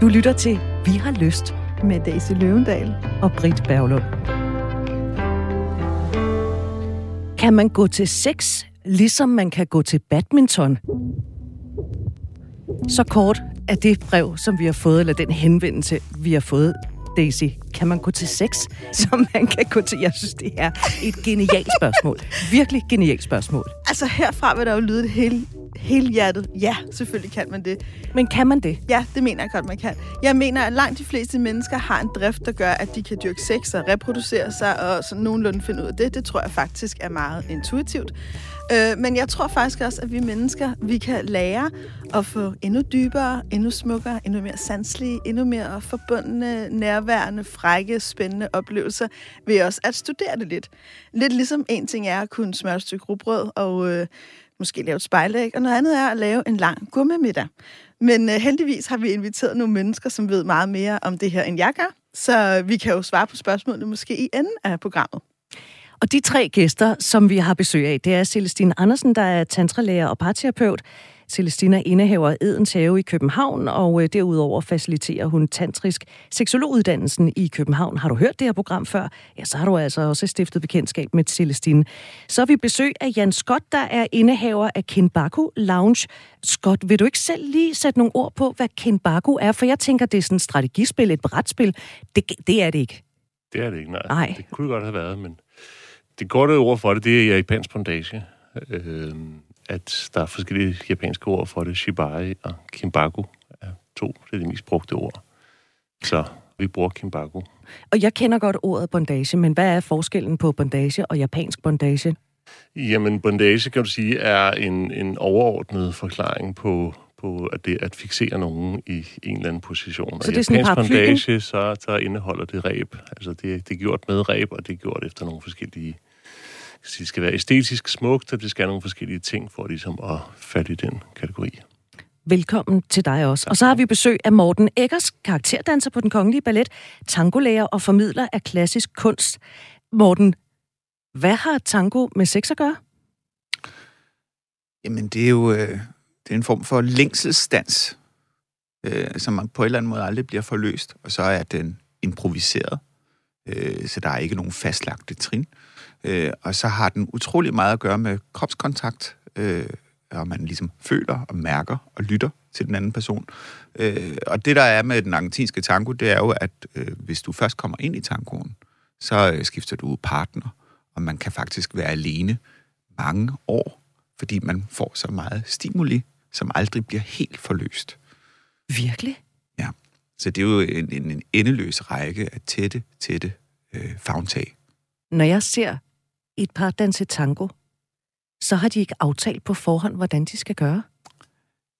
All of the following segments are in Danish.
Du lytter til Vi har lyst med Daisy Løvendal og Britt Berglund. Kan man gå til sex, ligesom man kan gå til badminton? Så kort er det brev, som vi har fået, eller den henvendelse, vi har fået Daisy, kan man gå til sex, som man kan gå til? Jeg synes, det er et genialt spørgsmål. Virkelig genialt spørgsmål. Altså herfra vil der jo lyde et helt hele hjertet. Ja, selvfølgelig kan man det. Men kan man det? Ja, det mener jeg godt, man kan. Jeg mener, at langt de fleste mennesker har en drift, der gør, at de kan dyrke sex og reproducere sig og sådan nogenlunde finde ud af det. Det tror jeg faktisk er meget intuitivt. Øh, men jeg tror faktisk også, at vi mennesker, vi kan lære at få endnu dybere, endnu smukkere, endnu mere sanselige, endnu mere forbundne, nærværende, frække, spændende oplevelser ved også at studere det lidt. Lidt ligesom en ting er at kunne smøre et stykke rugbrød og øh, måske lave et spejlæg, og noget andet er at lave en lang gummimiddag. Men øh, heldigvis har vi inviteret nogle mennesker, som ved meget mere om det her, end jeg gør, så vi kan jo svare på spørgsmålene måske i enden af programmet. Og de tre gæster, som vi har besøg af, det er Celestine Andersen, der er tantralærer og parterapeut, Celestina indehaver Edens Have i København, og øh, derudover faciliterer hun tantrisk seksologuddannelsen i København. Har du hørt det her program før? Ja, så har du altså også stiftet bekendtskab med Celestine. Så har vi besøg af Jan Scott, der er indehaver af Kinbaku Lounge. Scott, vil du ikke selv lige sætte nogle ord på, hvad Kinbaku er? For jeg tænker, det er sådan et strategispil, et brætspil. Det, det er det ikke. Det er det ikke, nej. nej. Det kunne godt have været, men det korte ord for det, det er japansk bondage. Øh, at der er forskellige japanske ord for det. Shibari og kimbaku er to af de mest brugte ord. Så vi bruger kimbaku. Og jeg kender godt ordet bondage, men hvad er forskellen på bondage og japansk bondage? Jamen, bondage, kan du sige, er en, en overordnet forklaring på, på at det at fixere nogen i en eller anden position. Så det er sådan japansk bondage, så, så indeholder det ræb. Altså, det, det er gjort med ræb, og det er gjort efter nogle forskellige det skal være æstetisk smukt, og det skal have nogle forskellige ting for ligesom at falde i den kategori. Velkommen til dig også. Og så har vi besøg af Morten Eggers, karakterdanser på Den Kongelige Ballet, tangolærer og formidler af klassisk kunst. Morten, hvad har tango med sex at gøre? Jamen, det er jo øh, det er en form for længselsstans, øh, som man på en eller anden måde aldrig bliver forløst, og så er den improviseret, øh, så der er ikke nogen fastlagte trin. Øh, Øh, og så har den utrolig meget at gøre med kropskontakt, øh, og man ligesom føler og mærker og lytter til den anden person. Øh, og det, der er med den argentinske tango, det er jo, at øh, hvis du først kommer ind i tangoen, så øh, skifter du partner, og man kan faktisk være alene mange år, fordi man får så meget stimuli, som aldrig bliver helt forløst. Virkelig? Ja. Så det er jo en, en, en endeløs række af tætte, tætte øh, fagntag. Når jeg ser et par danse tango, så har de ikke aftalt på forhånd, hvordan de skal gøre.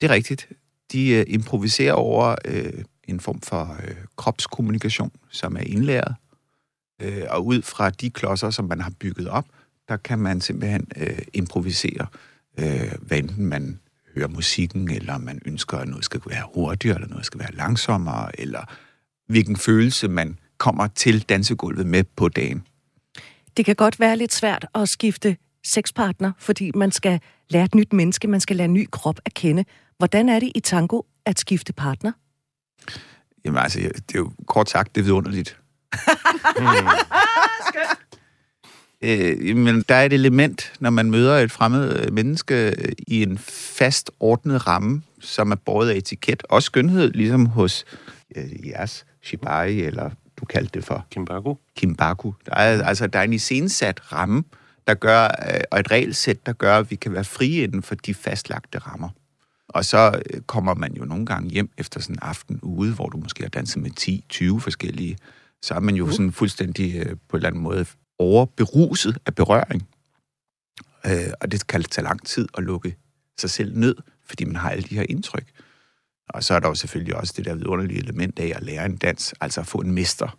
Det er rigtigt. De øh, improviserer over øh, en form for øh, kropskommunikation, som er indlæret. Øh, og ud fra de klodser, som man har bygget op, der kan man simpelthen øh, improvisere, øh, hvad enten man hører musikken, eller man ønsker, at noget skal være hurtigere, eller noget skal være langsommere, eller hvilken følelse man kommer til dansegulvet med på dagen det kan godt være lidt svært at skifte sexpartner, fordi man skal lære et nyt menneske, man skal lære en ny krop at kende. Hvordan er det i tango at skifte partner? Jamen altså, det er jo kort sagt, det er vidunderligt. øh, men der er et element, når man møder et fremmed øh, menneske i en fast ordnet ramme, som er båret af etiket, og skønhed, ligesom hos øh, jeres shibari eller du kaldte det for? Kimbaku. Kimbaku. Der er, altså, der er en iscenesat ramme, der gør, øh, og et regelsæt, der gør, at vi kan være frie inden for de fastlagte rammer. Og så øh, kommer man jo nogle gange hjem efter sådan en aften ude, hvor du måske har danset med 10-20 forskellige, så er man jo uh. sådan fuldstændig øh, på en eller anden måde overberuset af berøring. og det kan tage lang tid at lukke sig selv ned, fordi man har alle de her indtryk. Og så er der jo selvfølgelig også det der vidunderlige element af at lære en dans, altså at få en mester,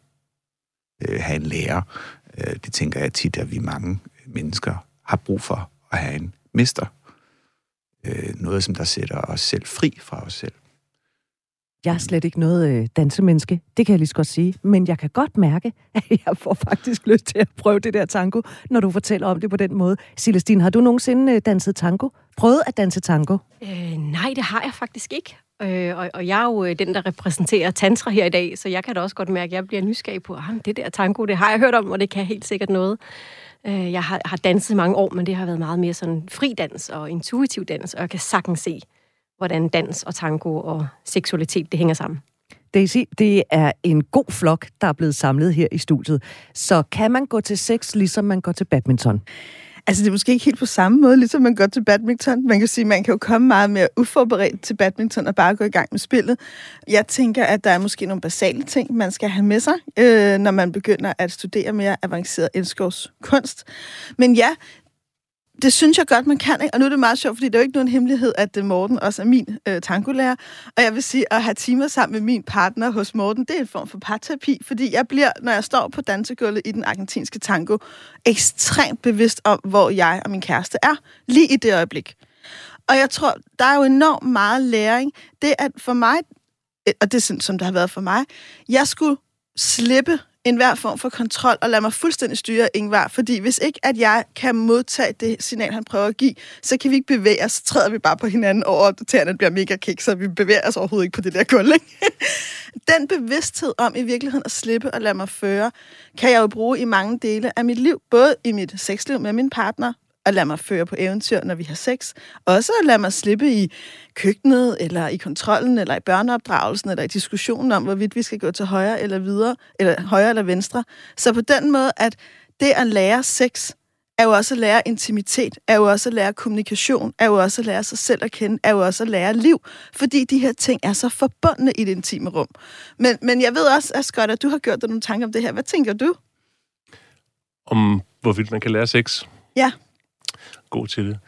øh, have en lærer. Øh, det tænker jeg tit, at vi mange mennesker har brug for at have en mester. Øh, noget, som der sætter os selv fri fra os selv. Jeg er slet ikke noget øh, dansemenneske, det kan jeg lige så godt sige. Men jeg kan godt mærke, at jeg får faktisk lyst til at prøve det der tango, når du fortæller om det på den måde. Celestine, har du nogensinde øh, danset tango? Prøvet at danse tango? Øh, nej, det har jeg faktisk ikke. Øh, og, og jeg er jo øh, den, der repræsenterer tantra her i dag, så jeg kan da også godt mærke, at jeg bliver nysgerrig på, at ah, det der tango, det har jeg hørt om, og det kan helt sikkert noget. Øh, jeg har, har danset mange år, men det har været meget mere sådan fri dans og intuitiv dans, og jeg kan sagtens se, hvordan dans og tango og seksualitet, det hænger sammen. Daisy, det er en god flok, der er blevet samlet her i studiet. Så kan man gå til sex, ligesom man går til badminton? Altså, det er måske ikke helt på samme måde, ligesom man går til badminton. Man kan sige, man kan jo komme meget mere uforberedt til badminton og bare gå i gang med spillet. Jeg tænker, at der er måske nogle basale ting, man skal have med sig, øh, når man begynder at studere mere avanceret elskovskunst. Men ja, det synes jeg godt, man kan. Ikke? Og nu er det meget sjovt, fordi det er jo ikke nogen hemmelighed, at øh, Morten også er min øh, tangolærer. Og jeg vil sige, at have timer sammen med min partner hos Morten, det er en form for parterapi, fordi jeg bliver, når jeg står på dansegulvet i den argentinske tango, ekstremt bevidst om, hvor jeg og min kæreste er, lige i det øjeblik. Og jeg tror, der er jo enormt meget læring. Det at for mig, øh, og det er sådan, som det har været for mig, jeg skulle slippe enhver form for kontrol og lade mig fuldstændig styre Ingvar, fordi hvis ikke, at jeg kan modtage det signal, han prøver at give, så kan vi ikke bevæge os, så træder vi bare på hinanden over, og tæerne bliver mega kick, så vi bevæger os overhovedet ikke på det der gulv. Den bevidsthed om i virkeligheden at slippe og lade mig føre, kan jeg jo bruge i mange dele af mit liv, både i mit sexliv med min partner, at lade mig føre på eventyr, når vi har sex. Også at lade mig slippe i køkkenet, eller i kontrollen, eller i børneopdragelsen, eller i diskussionen om, hvorvidt vi skal gå til højre eller videre, eller højre eller venstre. Så på den måde, at det at lære sex, er jo også at lære intimitet, er jo også at lære kommunikation, er jo også at lære sig selv at kende, er jo også at lære liv, fordi de her ting er så forbundne i det intime rum. Men, men jeg ved også, Asger, at du har gjort dig nogle tanker om det her. Hvad tænker du? Om hvorvidt man kan lære sex? Ja god til det.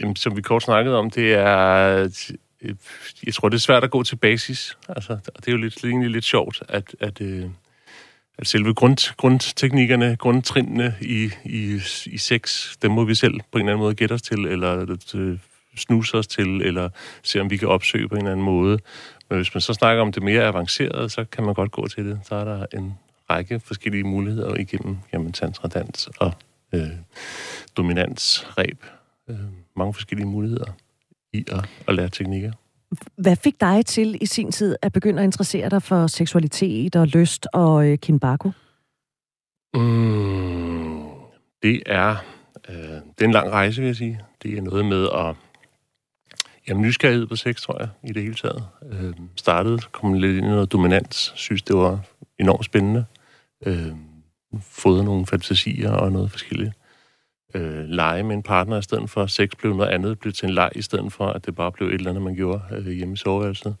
Jamen, som vi kort snakkede om, det er... Jeg tror, det er svært at gå til basis. Altså, og det er jo lidt, egentlig lidt sjovt, at, at, øh, at selve grund, grundteknikkerne, grundtrinene i, i, i sex, dem må vi selv på en eller anden måde gætte os til, eller øh, snuse os til, eller se, om vi kan opsøge på en eller anden måde. Men hvis man så snakker om det mere avancerede, så kan man godt gå til det. Så er der en række forskellige muligheder igennem jamen, tantra, dans og øh, dominansreb. Øh, mange forskellige muligheder i at, at lære teknikker. Hvad fik dig til i sin tid at begynde at interessere dig for seksualitet og lyst og øh, kinbaku? Mm, det er øh, det er en lang rejse, vil jeg sige. Det er noget med at Jamen, nysgerrighed på sex, tror jeg, i det hele taget. Øh, startede, kom lidt ind i noget dominans, synes det var enormt spændende. Øh, fået nogle fantasier og noget forskelligt øh, lege med en partner, i stedet for sex blev noget andet, blev til en leg, i stedet for, at det bare blev et eller andet, man gjorde øh, hjemme i soveværelset.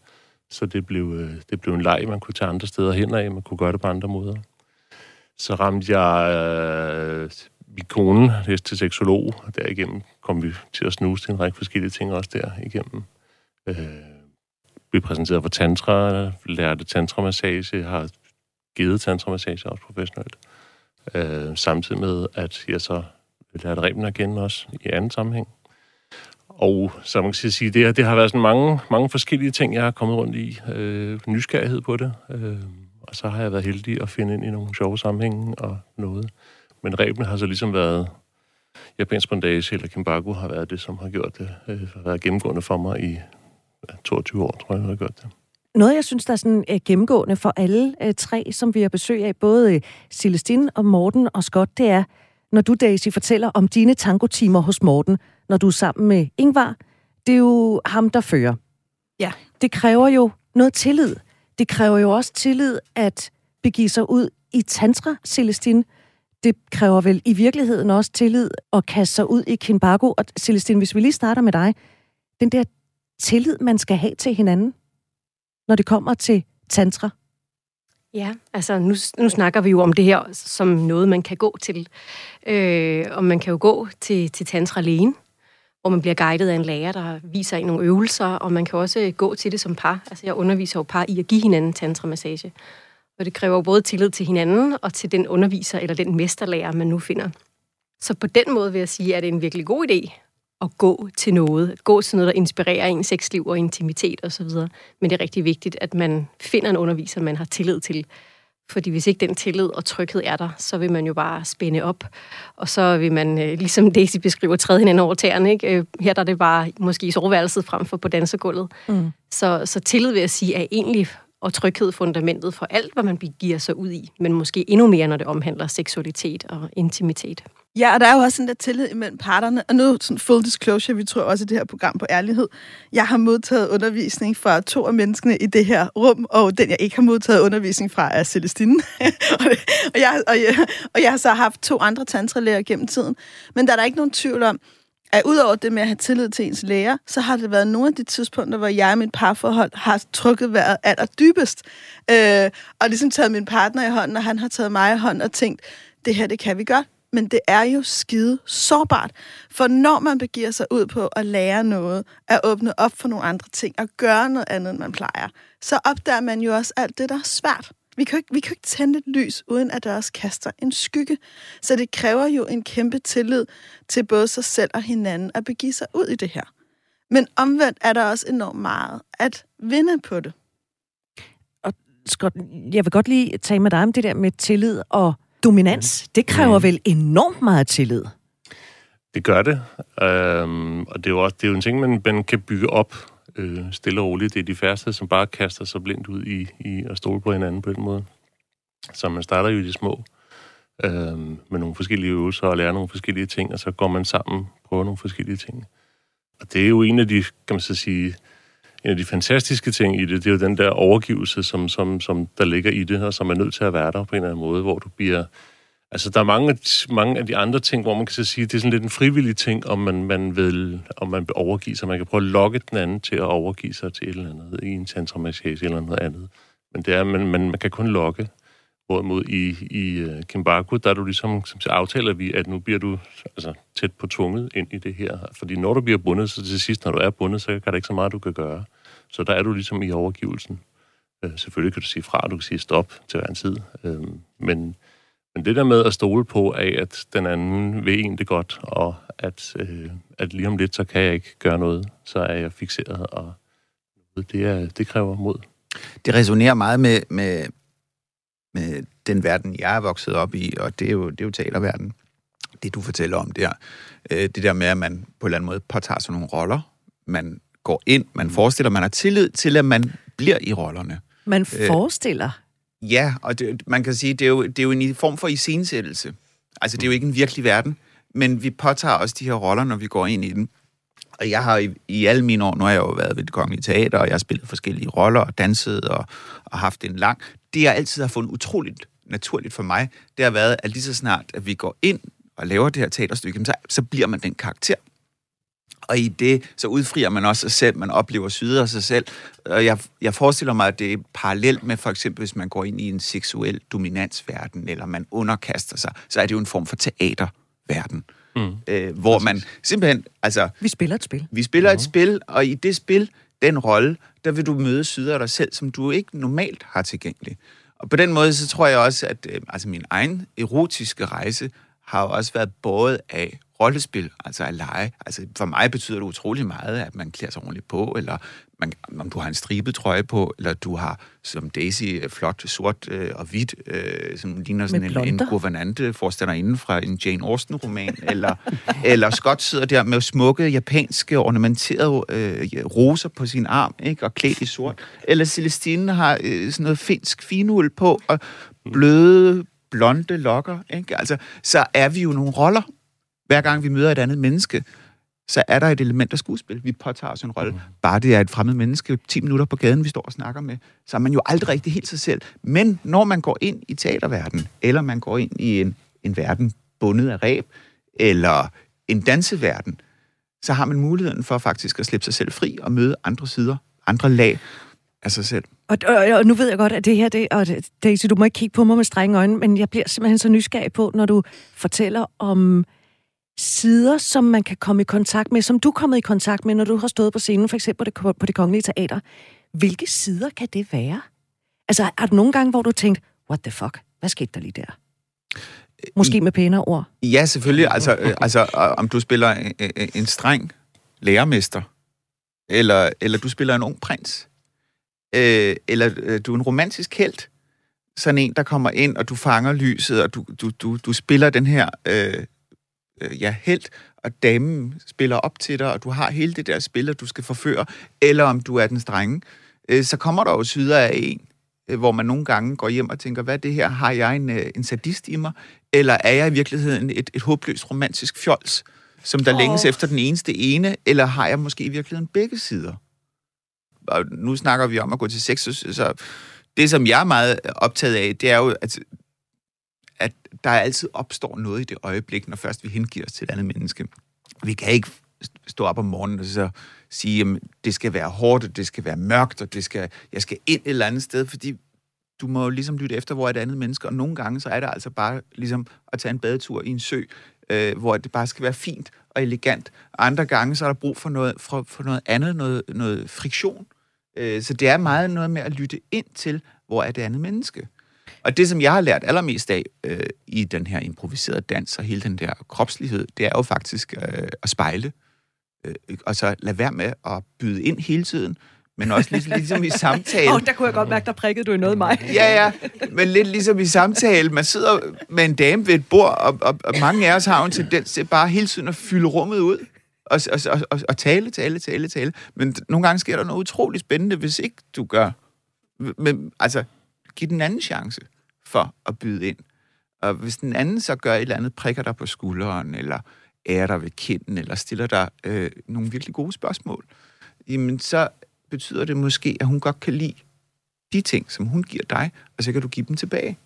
Så det blev, øh, det blev en leg, man kunne tage andre steder hen af, man kunne gøre det på andre måder. Så ramte jeg øh, min kone, læste til seksolog, og derigennem kom vi til at snuse til en række forskellige ting også der igennem. Øh, blev præsenteret for tantra, lærte tantramassage, har givet tantramassage også professionelt. Øh, samtidig med, at jeg så lærte rebene at kende også i anden sammenhæng. Og så man kan sige, det, det har været sådan mange, mange forskellige ting, jeg har kommet rundt i. Øh, nysgerrighed på det. Øh, og så har jeg været heldig at finde ind i nogle sjove sammenhænge og noget. Men Reben har så ligesom været... Japansk bondage eller kimbaku har været det, som har gjort det. Øh, har været gennemgående for mig i 22 år, tror jeg, jeg har gjort det. Noget, jeg synes, der er sådan uh, gennemgående for alle uh, tre, som vi har besøg af, både uh, Celestine og Morten og Scott, det er, når du, Daisy, fortæller om dine tangotimer hos Morten, når du er sammen med Ingvar. Det er jo ham, der fører. Ja. Det kræver jo noget tillid. Det kræver jo også tillid at begive sig ud i tantra, Celestine. Det kræver vel i virkeligheden også tillid at kaste sig ud i Kinbago. Og Celestine, hvis vi lige starter med dig. Den der tillid, man skal have til hinanden, når det kommer til tantra. Ja, altså nu, nu snakker vi jo om det her som noget, man kan gå til. Øh, og man kan jo gå til, til tantra alene, hvor man bliver guidet af en lærer, der viser en nogle øvelser, og man kan også øh, gå til det som par. Altså jeg underviser jo par i at give hinanden tantra-massage. Og det kræver jo både tillid til hinanden og til den underviser eller den mesterlærer, man nu finder. Så på den måde vil jeg sige, at det er en virkelig god idé at gå til noget. Gå til noget, der inspirerer ens sexliv og intimitet osv. Men det er rigtig vigtigt, at man finder en underviser, man har tillid til. Fordi hvis ikke den tillid og tryghed er der, så vil man jo bare spænde op, og så vil man, øh, ligesom Daisy beskriver, træde hinanden over tæerne. Ikke? Øh, her der er det bare måske i soveværelset frem for på dansegulvet. Mm. Så, så tillid, vil jeg sige, er egentlig og tryghed fundamentet for alt, hvad man giver sig ud i, men måske endnu mere, når det omhandler seksualitet og intimitet. Ja, og der er jo også sådan der tillid imellem parterne. Og nu sådan full disclosure, vi tror også i det her program på ærlighed. Jeg har modtaget undervisning fra to af menneskene i det her rum, og den jeg ikke har modtaget undervisning fra er Celestine. og, jeg, og, jeg, og jeg har så haft to andre tantralærer gennem tiden. Men der er der ikke nogen tvivl om, at udover det med at have tillid til ens læger, så har det været nogle af de tidspunkter, hvor jeg og mit parforhold har trykket vejret allerdybest. Øh, og ligesom taget min partner i hånden, og han har taget mig i hånden og tænkt, det her, det kan vi godt men det er jo skide sårbart. For når man begiver sig ud på at lære noget, at åbne op for nogle andre ting, og gøre noget andet, end man plejer, så opdager man jo også alt det, der er svært. Vi kan, jo ikke, vi kan jo ikke tænde et lys, uden at der også kaster en skygge. Så det kræver jo en kæmpe tillid til både sig selv og hinanden at begive sig ud i det her. Men omvendt er der også enormt meget at vinde på det. Og Scott, jeg vil godt lige tale med dig om det der med tillid og dominans, det kræver mm. vel enormt meget tillid? Det gør det. Øhm, og det er jo også det er jo en ting, man, man kan bygge op øh, stille og roligt. Det er de færreste, som bare kaster sig blindt ud i, i at stole på hinanden på den måde. Så man starter jo i de små øh, med nogle forskellige øvelser og lærer nogle forskellige ting, og så går man sammen og prøver nogle forskellige ting. Og det er jo en af de, kan man så sige, en af de fantastiske ting i det, det er jo den der overgivelse, som, som, som der ligger i det, og som er nødt til at være der på en eller anden måde, hvor du bliver... Altså, der er mange, mange af de andre ting, hvor man kan så sige, det er sådan lidt en frivillig ting, om man, man vil, om man vil overgive sig. Man kan prøve at lokke den anden til at overgive sig til et eller andet, i en tantramassage eller noget andet. Men det er, man, man, man kan kun lokke. Hvorimod i, i uh, Kimbaku, der er du ligesom, som så aftaler vi, at nu bliver du altså, tæt på tvunget ind i det her. Fordi når du bliver bundet, så til sidst, når du er bundet, så kan der ikke så meget, du kan gøre. Så der er du ligesom i overgivelsen. Øh, selvfølgelig kan du sige fra, du kan sige stop til hver en tid. Øh, men, men det der med at stole på, af, at den anden vil en det godt, og at, øh, at lige om lidt, så kan jeg ikke gøre noget, så er jeg fixeret, og det, er, det kræver mod. Det resonerer meget med, med, med den verden, jeg er vokset op i, og det er jo, det er jo talerverden. Det, du fortæller om der. Øh, det der med, at man på en eller anden måde påtager sig nogle roller. Man går ind, man forestiller, man har tillid til, at man bliver i rollerne. Man øh, forestiller? Ja, og det, man kan sige, det er, jo, det er jo en form for iscenesættelse. Altså, det er jo ikke en virkelig verden, men vi påtager os de her roller, når vi går ind i den. Og jeg har i, i alle mine år, nu har jeg jo været ved det kongelige teater, og jeg har spillet forskellige roller og danset og, og haft en lang... Det, jeg altid har fundet utroligt naturligt for mig, det har været, at lige så snart, at vi går ind og laver det her teaterstykke, så, så bliver man den karakter. Og i det, så udfrier man også sig selv, man oplever syder af sig selv. Og jeg, jeg forestiller mig, at det er parallelt med for eksempel, hvis man går ind i en seksuel dominansverden, eller man underkaster sig, så er det jo en form for teaterverden. Mm. Øh, hvor man simpelthen, altså... Vi spiller et spil. Vi spiller mm. et spil, og i det spil, den rolle, der vil du møde syder af dig selv, som du ikke normalt har tilgængelig. Og på den måde, så tror jeg også, at øh, altså min egen erotiske rejse har jo også været båret af rollespil, altså at lege. Altså for mig betyder det utrolig meget, at man klæder sig ordentligt på, eller man, om du har en stribet trøje på, eller du har, som Daisy, flot sort øh, og hvidt, øh, som ligner sådan en, en guvernante forstander inden fra en Jane Austen-roman, eller, eller Scott sidder der med smukke, japanske, ornamenterede øh, roser på sin arm, ikke, og klædt i sort, eller Celestine har øh, sådan noget finsk finuld på, og bløde, blonde lokker, ikke? Altså, så er vi jo nogle roller, hver gang vi møder et andet menneske, så er der et element af skuespil. Vi påtager os en rolle. Mm. Bare det er et fremmed menneske, 10 minutter på gaden, vi står og snakker med, så er man jo aldrig rigtig helt sig selv. Men når man går ind i teaterverdenen, eller man går ind i en, en verden bundet af ræb, eller en danseverden, så har man muligheden for faktisk at slippe sig selv fri og møde andre sider, andre lag af sig selv. Og, og, og nu ved jeg godt, at det her, det, og Daisy, du må ikke kigge på mig med strenge øjne, men jeg bliver simpelthen så nysgerrig på, når du fortæller om sider, som man kan komme i kontakt med, som du er kommet i kontakt med, når du har stået på scenen, for eksempel på det, kongelige teater. Hvilke sider kan det være? Altså, er der nogle gange, hvor du tænkt, what the fuck, hvad skete der lige der? Måske med pænere ord. Ja, selvfølgelig. Altså, øh, altså om du spiller en, en streng lærermester, eller, eller du spiller en ung prins, øh, eller øh, du er en romantisk held, sådan en, der kommer ind, og du fanger lyset, og du, du, du, du spiller den her øh, øh, ja, held, og damen spiller op til dig, og du har hele det der spil, du skal forføre, eller om du er den strenge, øh, så kommer der jo syder af en, øh, hvor man nogle gange går hjem og tænker, hvad det her? Har jeg en, øh, en sadist i mig? Eller er jeg i virkeligheden et, et håbløst romantisk fjols, som der oh. længes efter den eneste ene? Eller har jeg måske i virkeligheden begge sider? Og nu snakker vi om at gå til sex, så det, som jeg er meget optaget af, det er jo, at, at der altid opstår noget i det øjeblik, når først vi hengiver os til et andet menneske. Vi kan ikke stå op om morgenen og så sige, at det skal være hårdt, og det skal være mørkt, og det skal, jeg skal ind et eller andet sted, fordi du må jo ligesom lytte efter, hvor er et andet menneske, og nogle gange så er det altså bare ligesom at tage en badetur i en sø, øh, hvor det bare skal være fint og elegant. Andre gange så er der brug for noget, for, for noget andet, noget, noget friktion. Øh, så det er meget noget med at lytte ind til, hvor er det andet menneske. Og det, som jeg har lært allermest af øh, i den her improviserede dans og hele den der kropslighed, det er jo faktisk øh, at spejle. Øh, og så lade være med at byde ind hele tiden, men også lidt ligesom i samtale. Åh, oh, der kunne jeg godt mærke, der prikkede du i noget mig. ja, ja, men lidt ligesom i samtale. Man sidder med en dame ved et bord, og, og, og mange af os har en tendens til bare hele tiden at fylde rummet ud. Og, og, og, og, tale, tale, tale, tale. Men nogle gange sker der noget utroligt spændende, hvis ikke du gør. Men altså, giv den anden chance for at byde ind. Og hvis den anden så gør et eller andet, prikker dig på skulderen, eller ærer dig ved kinden, eller stiller dig øh, nogle virkelig gode spørgsmål, jamen så betyder det måske, at hun godt kan lide de ting, som hun giver dig, og så kan du give dem tilbage.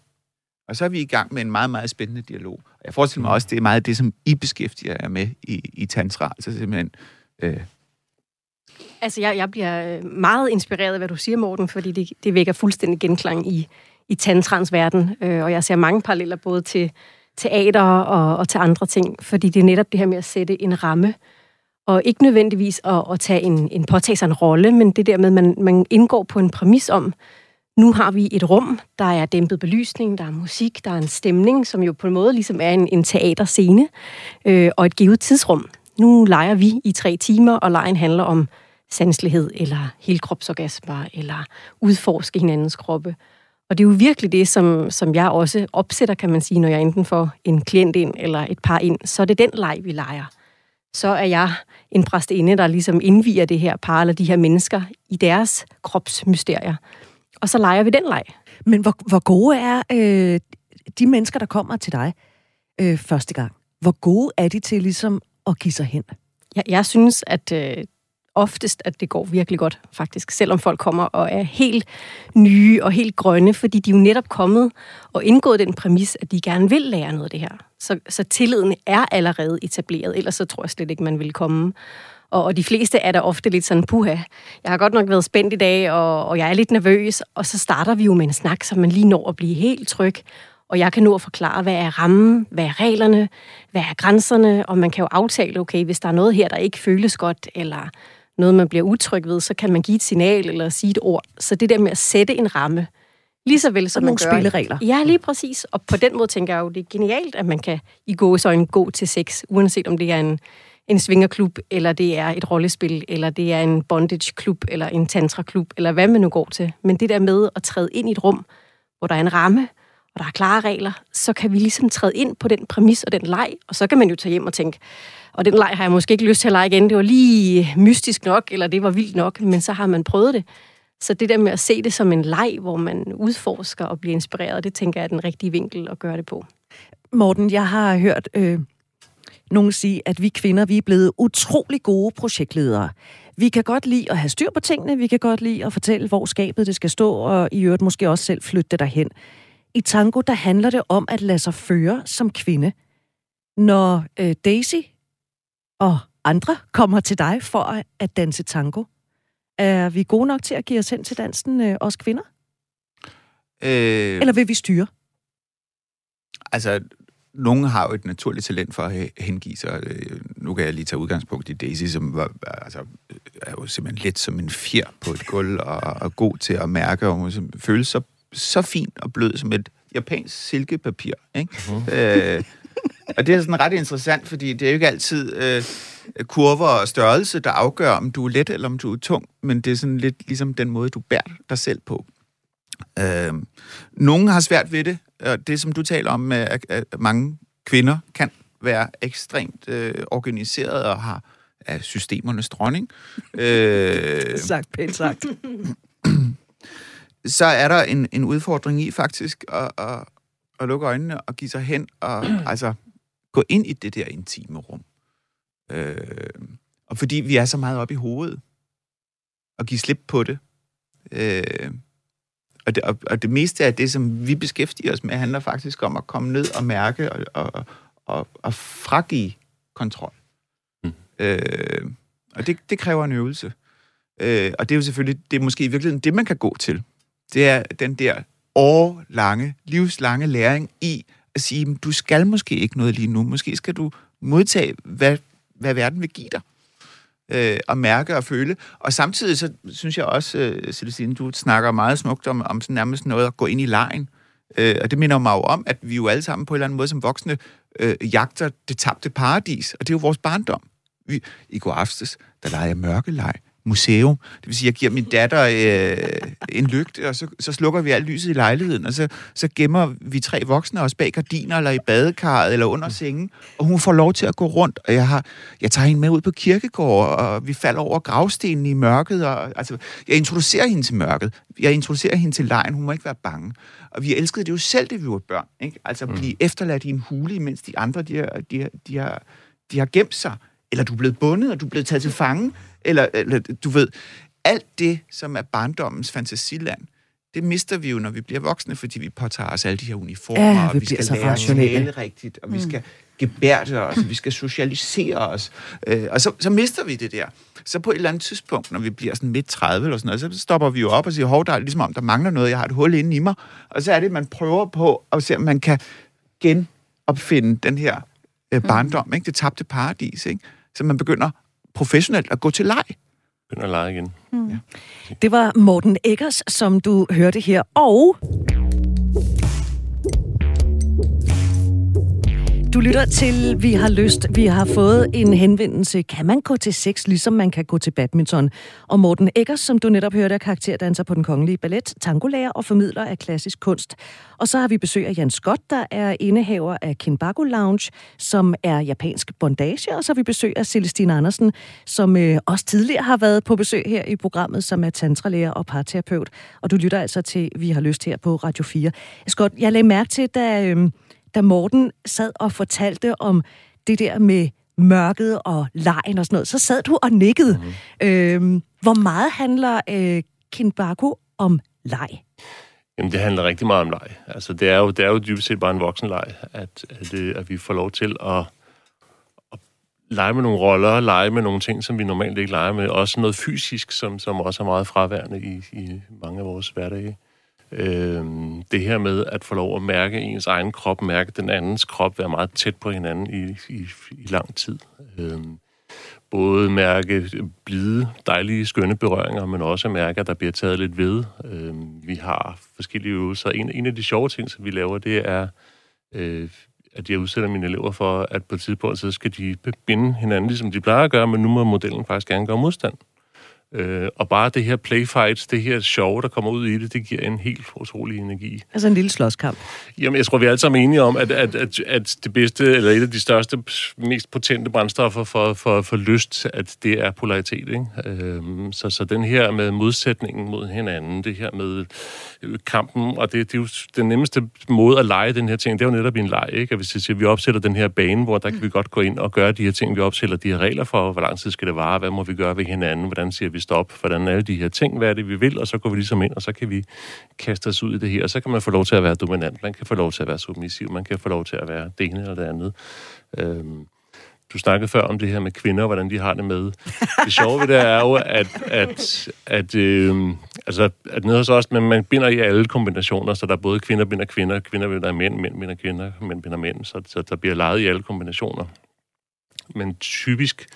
Og så er vi i gang med en meget, meget spændende dialog. Og jeg forestiller mig også, det er meget det, som I beskæftiger jer med i, i Tantra. Altså simpelthen... Øh... Altså, jeg, jeg bliver øh, meget inspireret af, hvad du siger, Morten, fordi det, det vækker fuldstændig genklang i, i tantrans verden. Øh, og jeg ser mange paralleller både til teater og, og til andre ting, fordi det er netop det her med at sætte en ramme, og ikke nødvendigvis at, at tage en, en påtage sig en rolle, men det der med, at man, man indgår på en præmis om, nu har vi et rum, der er dæmpet belysning, der er musik, der er en stemning, som jo på en måde ligesom er en, en teaterscene, øh, og et givet tidsrum. Nu leger vi i tre timer, og lejen handler om sanselighed, eller helkropsorgasmer, eller udforske hinandens kroppe. Og det er jo virkelig det, som, som jeg også opsætter, kan man sige, når jeg enten får en klient ind, eller et par ind, så er det den leg, vi leger. Så er jeg en præstinde, der ligesom indviger det her par, eller de her mennesker, i deres kropsmysterier. Og så leger vi den leg. Men hvor, hvor gode er øh, de mennesker, der kommer til dig øh, første gang? Hvor gode er de til ligesom at give sig hen? Jeg, jeg synes, at øh, oftest, at det går virkelig godt, faktisk. Selvom folk kommer og er helt nye og helt grønne, fordi de er jo netop kommet og indgået den præmis, at de gerne vil lære noget af det her. Så, så tilliden er allerede etableret, ellers så tror jeg slet ikke, man vil komme. Og, og de fleste er der ofte lidt sådan, puha, jeg har godt nok været spændt i dag, og, og jeg er lidt nervøs, og så starter vi jo med en snak, så man lige når at blive helt tryg, og jeg kan nu at forklare, hvad er rammen, hvad er reglerne, hvad er grænserne, og man kan jo aftale, okay, hvis der er noget her, der ikke føles godt, eller noget, man bliver utryg ved, så kan man give et signal eller sige et ord. Så det der med at sætte en ramme, lige så vel som man nogle gør... spilleregler. Ja, lige præcis. Og på den måde tænker jeg jo, det er genialt, at man kan i en gå til sex, uanset om det er en, en svingerklub, eller det er et rollespil, eller det er en bondage-klub, eller en tantra-klub, eller hvad man nu går til. Men det der med at træde ind i et rum, hvor der er en ramme, og der er klare regler, så kan vi ligesom træde ind på den præmis og den leg, og så kan man jo tage hjem og tænke, og den leg har jeg måske ikke lyst til at lege igen. Det var lige mystisk nok, eller det var vildt nok, men så har man prøvet det. Så det der med at se det som en leg, hvor man udforsker og bliver inspireret, det tænker jeg er den rigtige vinkel at gøre det på. Morten, jeg har hørt øh, nogen sige, at vi kvinder vi er blevet utrolig gode projektledere. Vi kan godt lide at have styr på tingene, vi kan godt lide at fortælle, hvor skabet det skal stå, og i øvrigt måske også selv flytte det derhen. I tango, der handler det om at lade sig føre som kvinde. Når øh, Daisy og andre kommer til dig for at danse tango. Er vi gode nok til at give os hen til dansen, øh, os kvinder? Øh, Eller vil vi styre? Altså, nogen har jo et naturligt talent for at hengive sig. Øh, nu kan jeg lige tage udgangspunkt i Daisy, som var, altså, er jo simpelthen let som en fjer på et gulv, og, og god til at mærke, og hun føles så, så fint og blød som et japansk silkepapir. Ikke? Uh-huh. Øh, og det er sådan ret interessant, fordi det er jo ikke altid øh, kurver og størrelse, der afgør, om du er let eller om du er tung, men det er sådan lidt ligesom den måde, du bærer dig selv på. Øh, nogen har svært ved det, og det som du taler om, at, at mange kvinder kan være ekstremt øh, organiseret og har af systemernes dronning. øh, sagt, pænt sagt. Så er der en, en udfordring i faktisk at, at, at lukke øjnene og give sig hen og altså gå ind i det der intime rum. Øh, og fordi vi er så meget oppe i hovedet, og give slip på det. Øh, og, det og, og det meste af det, som vi beskæftiger os med, handler faktisk om at komme ned og mærke og, og, og, og fragive kontrol. Mm. Øh, og det, det kræver en øvelse. Øh, og det er jo selvfølgelig, det er måske i virkeligheden det, man kan gå til. Det er den der årlange, livslange læring i at sige, du skal måske ikke noget lige nu. Måske skal du modtage, hvad, hvad verden vil give dig. Øh, at mærke og føle. Og samtidig så synes jeg også, øh, Celestine, du snakker meget smukt om, om sådan nærmest noget at gå ind i lejen. Øh, og det minder mig jo om, at vi jo alle sammen på en eller anden måde som voksne øh, jagter det tabte paradis. Og det er jo vores barndom. Vi, I går aftes, der leger jeg mørkeleg museum. Det vil sige, jeg giver min datter øh, en lygte, og så, så slukker vi alt lyset i lejligheden, og så, så gemmer vi tre voksne os bag gardiner, eller i badekarret, eller under sengen, og hun får lov til at gå rundt, og jeg, har, jeg tager hende med ud på kirkegård, og vi falder over gravstenen i mørket, og altså, jeg introducerer hende til mørket, jeg introducerer hende til lejen, hun må ikke være bange. Og vi elskede det jo selv, det vi var børn, ikke? Altså at blive mm. efterladt i en hule, mens de andre, de har, de, har, de, har, de har gemt sig, eller du er blevet bundet, og du er blevet taget til fange, eller, eller du ved, alt det, som er barndommens fantasiland, det mister vi jo, når vi bliver voksne, fordi vi påtager os alle de her uniformer, ja, og vi skal lære at tale rigtigt, og mm. vi skal gebærde os, og vi skal socialisere os. Øh, og så, så mister vi det der. Så på et eller andet tidspunkt, når vi bliver sådan midt 30 eller sådan noget, så stopper vi jo op og siger, hov, der er ligesom om, der mangler noget, jeg har et hul inde i mig. Og så er det, man prøver på at se, om man kan genopfinde den her øh, barndom, mm. ikke? det tabte paradis. Ikke? Så man begynder professionelt at gå til leg. Begynder at lege igen. Mm. Ja. Det var Morten Eggers, som du hørte her, og Du lytter til Vi har lyst. Vi har fået en henvendelse. Kan man gå til sex, ligesom man kan gå til badminton? Og Morten Eggers, som du netop hørte, er karakterdanser på den kongelige ballet, tangolærer og formidler af klassisk kunst. Og så har vi besøg af Jan Scott, der er indehaver af Kinbaku Lounge, som er japansk bondage. Og så har vi besøg af Celestine Andersen, som øh, også tidligere har været på besøg her i programmet, som er tantralærer og parterapeut. Og du lytter altså til Vi har lyst her på Radio 4. Scott, jeg lagde mærke til, da... Øh, da Morten sad og fortalte om det der med mørket og lejen og sådan noget, så sad du og nikkede. Mm. Øhm, hvor meget handler øh, Kinbaku om leg? Jamen, det handler rigtig meget om leg. Altså, det er jo, det er jo dybest set bare en voksen leg, at, at, at vi får lov til at, at lege med nogle roller, lege med nogle ting, som vi normalt ikke leger med. Også noget fysisk, som, som også er meget fraværende i, i mange af vores hverdage. Øh, det her med at få lov at mærke ens egen krop, mærke den andens krop, være meget tæt på hinanden i, i, i lang tid. Øh, både mærke blide, dejlige, skønne berøringer, men også mærke, at der bliver taget lidt ved. Øh, vi har forskellige øvelser. En, en af de sjove ting, som vi laver, det er, øh, at jeg udsætter mine elever for, at på et tidspunkt, så skal de binde hinanden, ligesom de plejer at gøre, men nu må modellen faktisk gerne gøre modstand. Øh, og bare det her playfights, det her show, der kommer ud i det, det giver en helt utrolig energi. Altså en lille slåskamp. Jamen, jeg tror, vi er alle sammen enige om, at, at, at, at det bedste, eller et af de største, mest potente brændstoffer for, for, for lyst, at det er polaritet. Ikke? Øhm, så, så den her med modsætningen mod hinanden, det her med øh, kampen, og det, det er jo den nemmeste måde at lege den her ting, det er jo netop en leg, ikke? At hvis siger, vi opsætter den her bane, hvor der kan vi godt gå ind og gøre de her ting, vi opsætter de her regler for, hvor lang tid skal det vare, hvad må vi gøre ved hinanden, hvordan siger vi stop, hvordan alle de her ting, hvad er det, vi vil, og så går vi ligesom ind, og så kan vi kaste os ud i det her, og så kan man få lov til at være dominant, man kan få lov til at være submissiv, man kan få lov til at være det ene eller det andet. Øhm, du snakkede før om det her med kvinder, hvordan de har det med. Det sjove ved det er jo, at, at, at, øh, altså, at nede hos os, men man binder i alle kombinationer, så der er både kvinder binder kvinder, kvinder binder mænd, mænd binder kvinder, mænd binder mænd, så, så der bliver leget i alle kombinationer. Men typisk,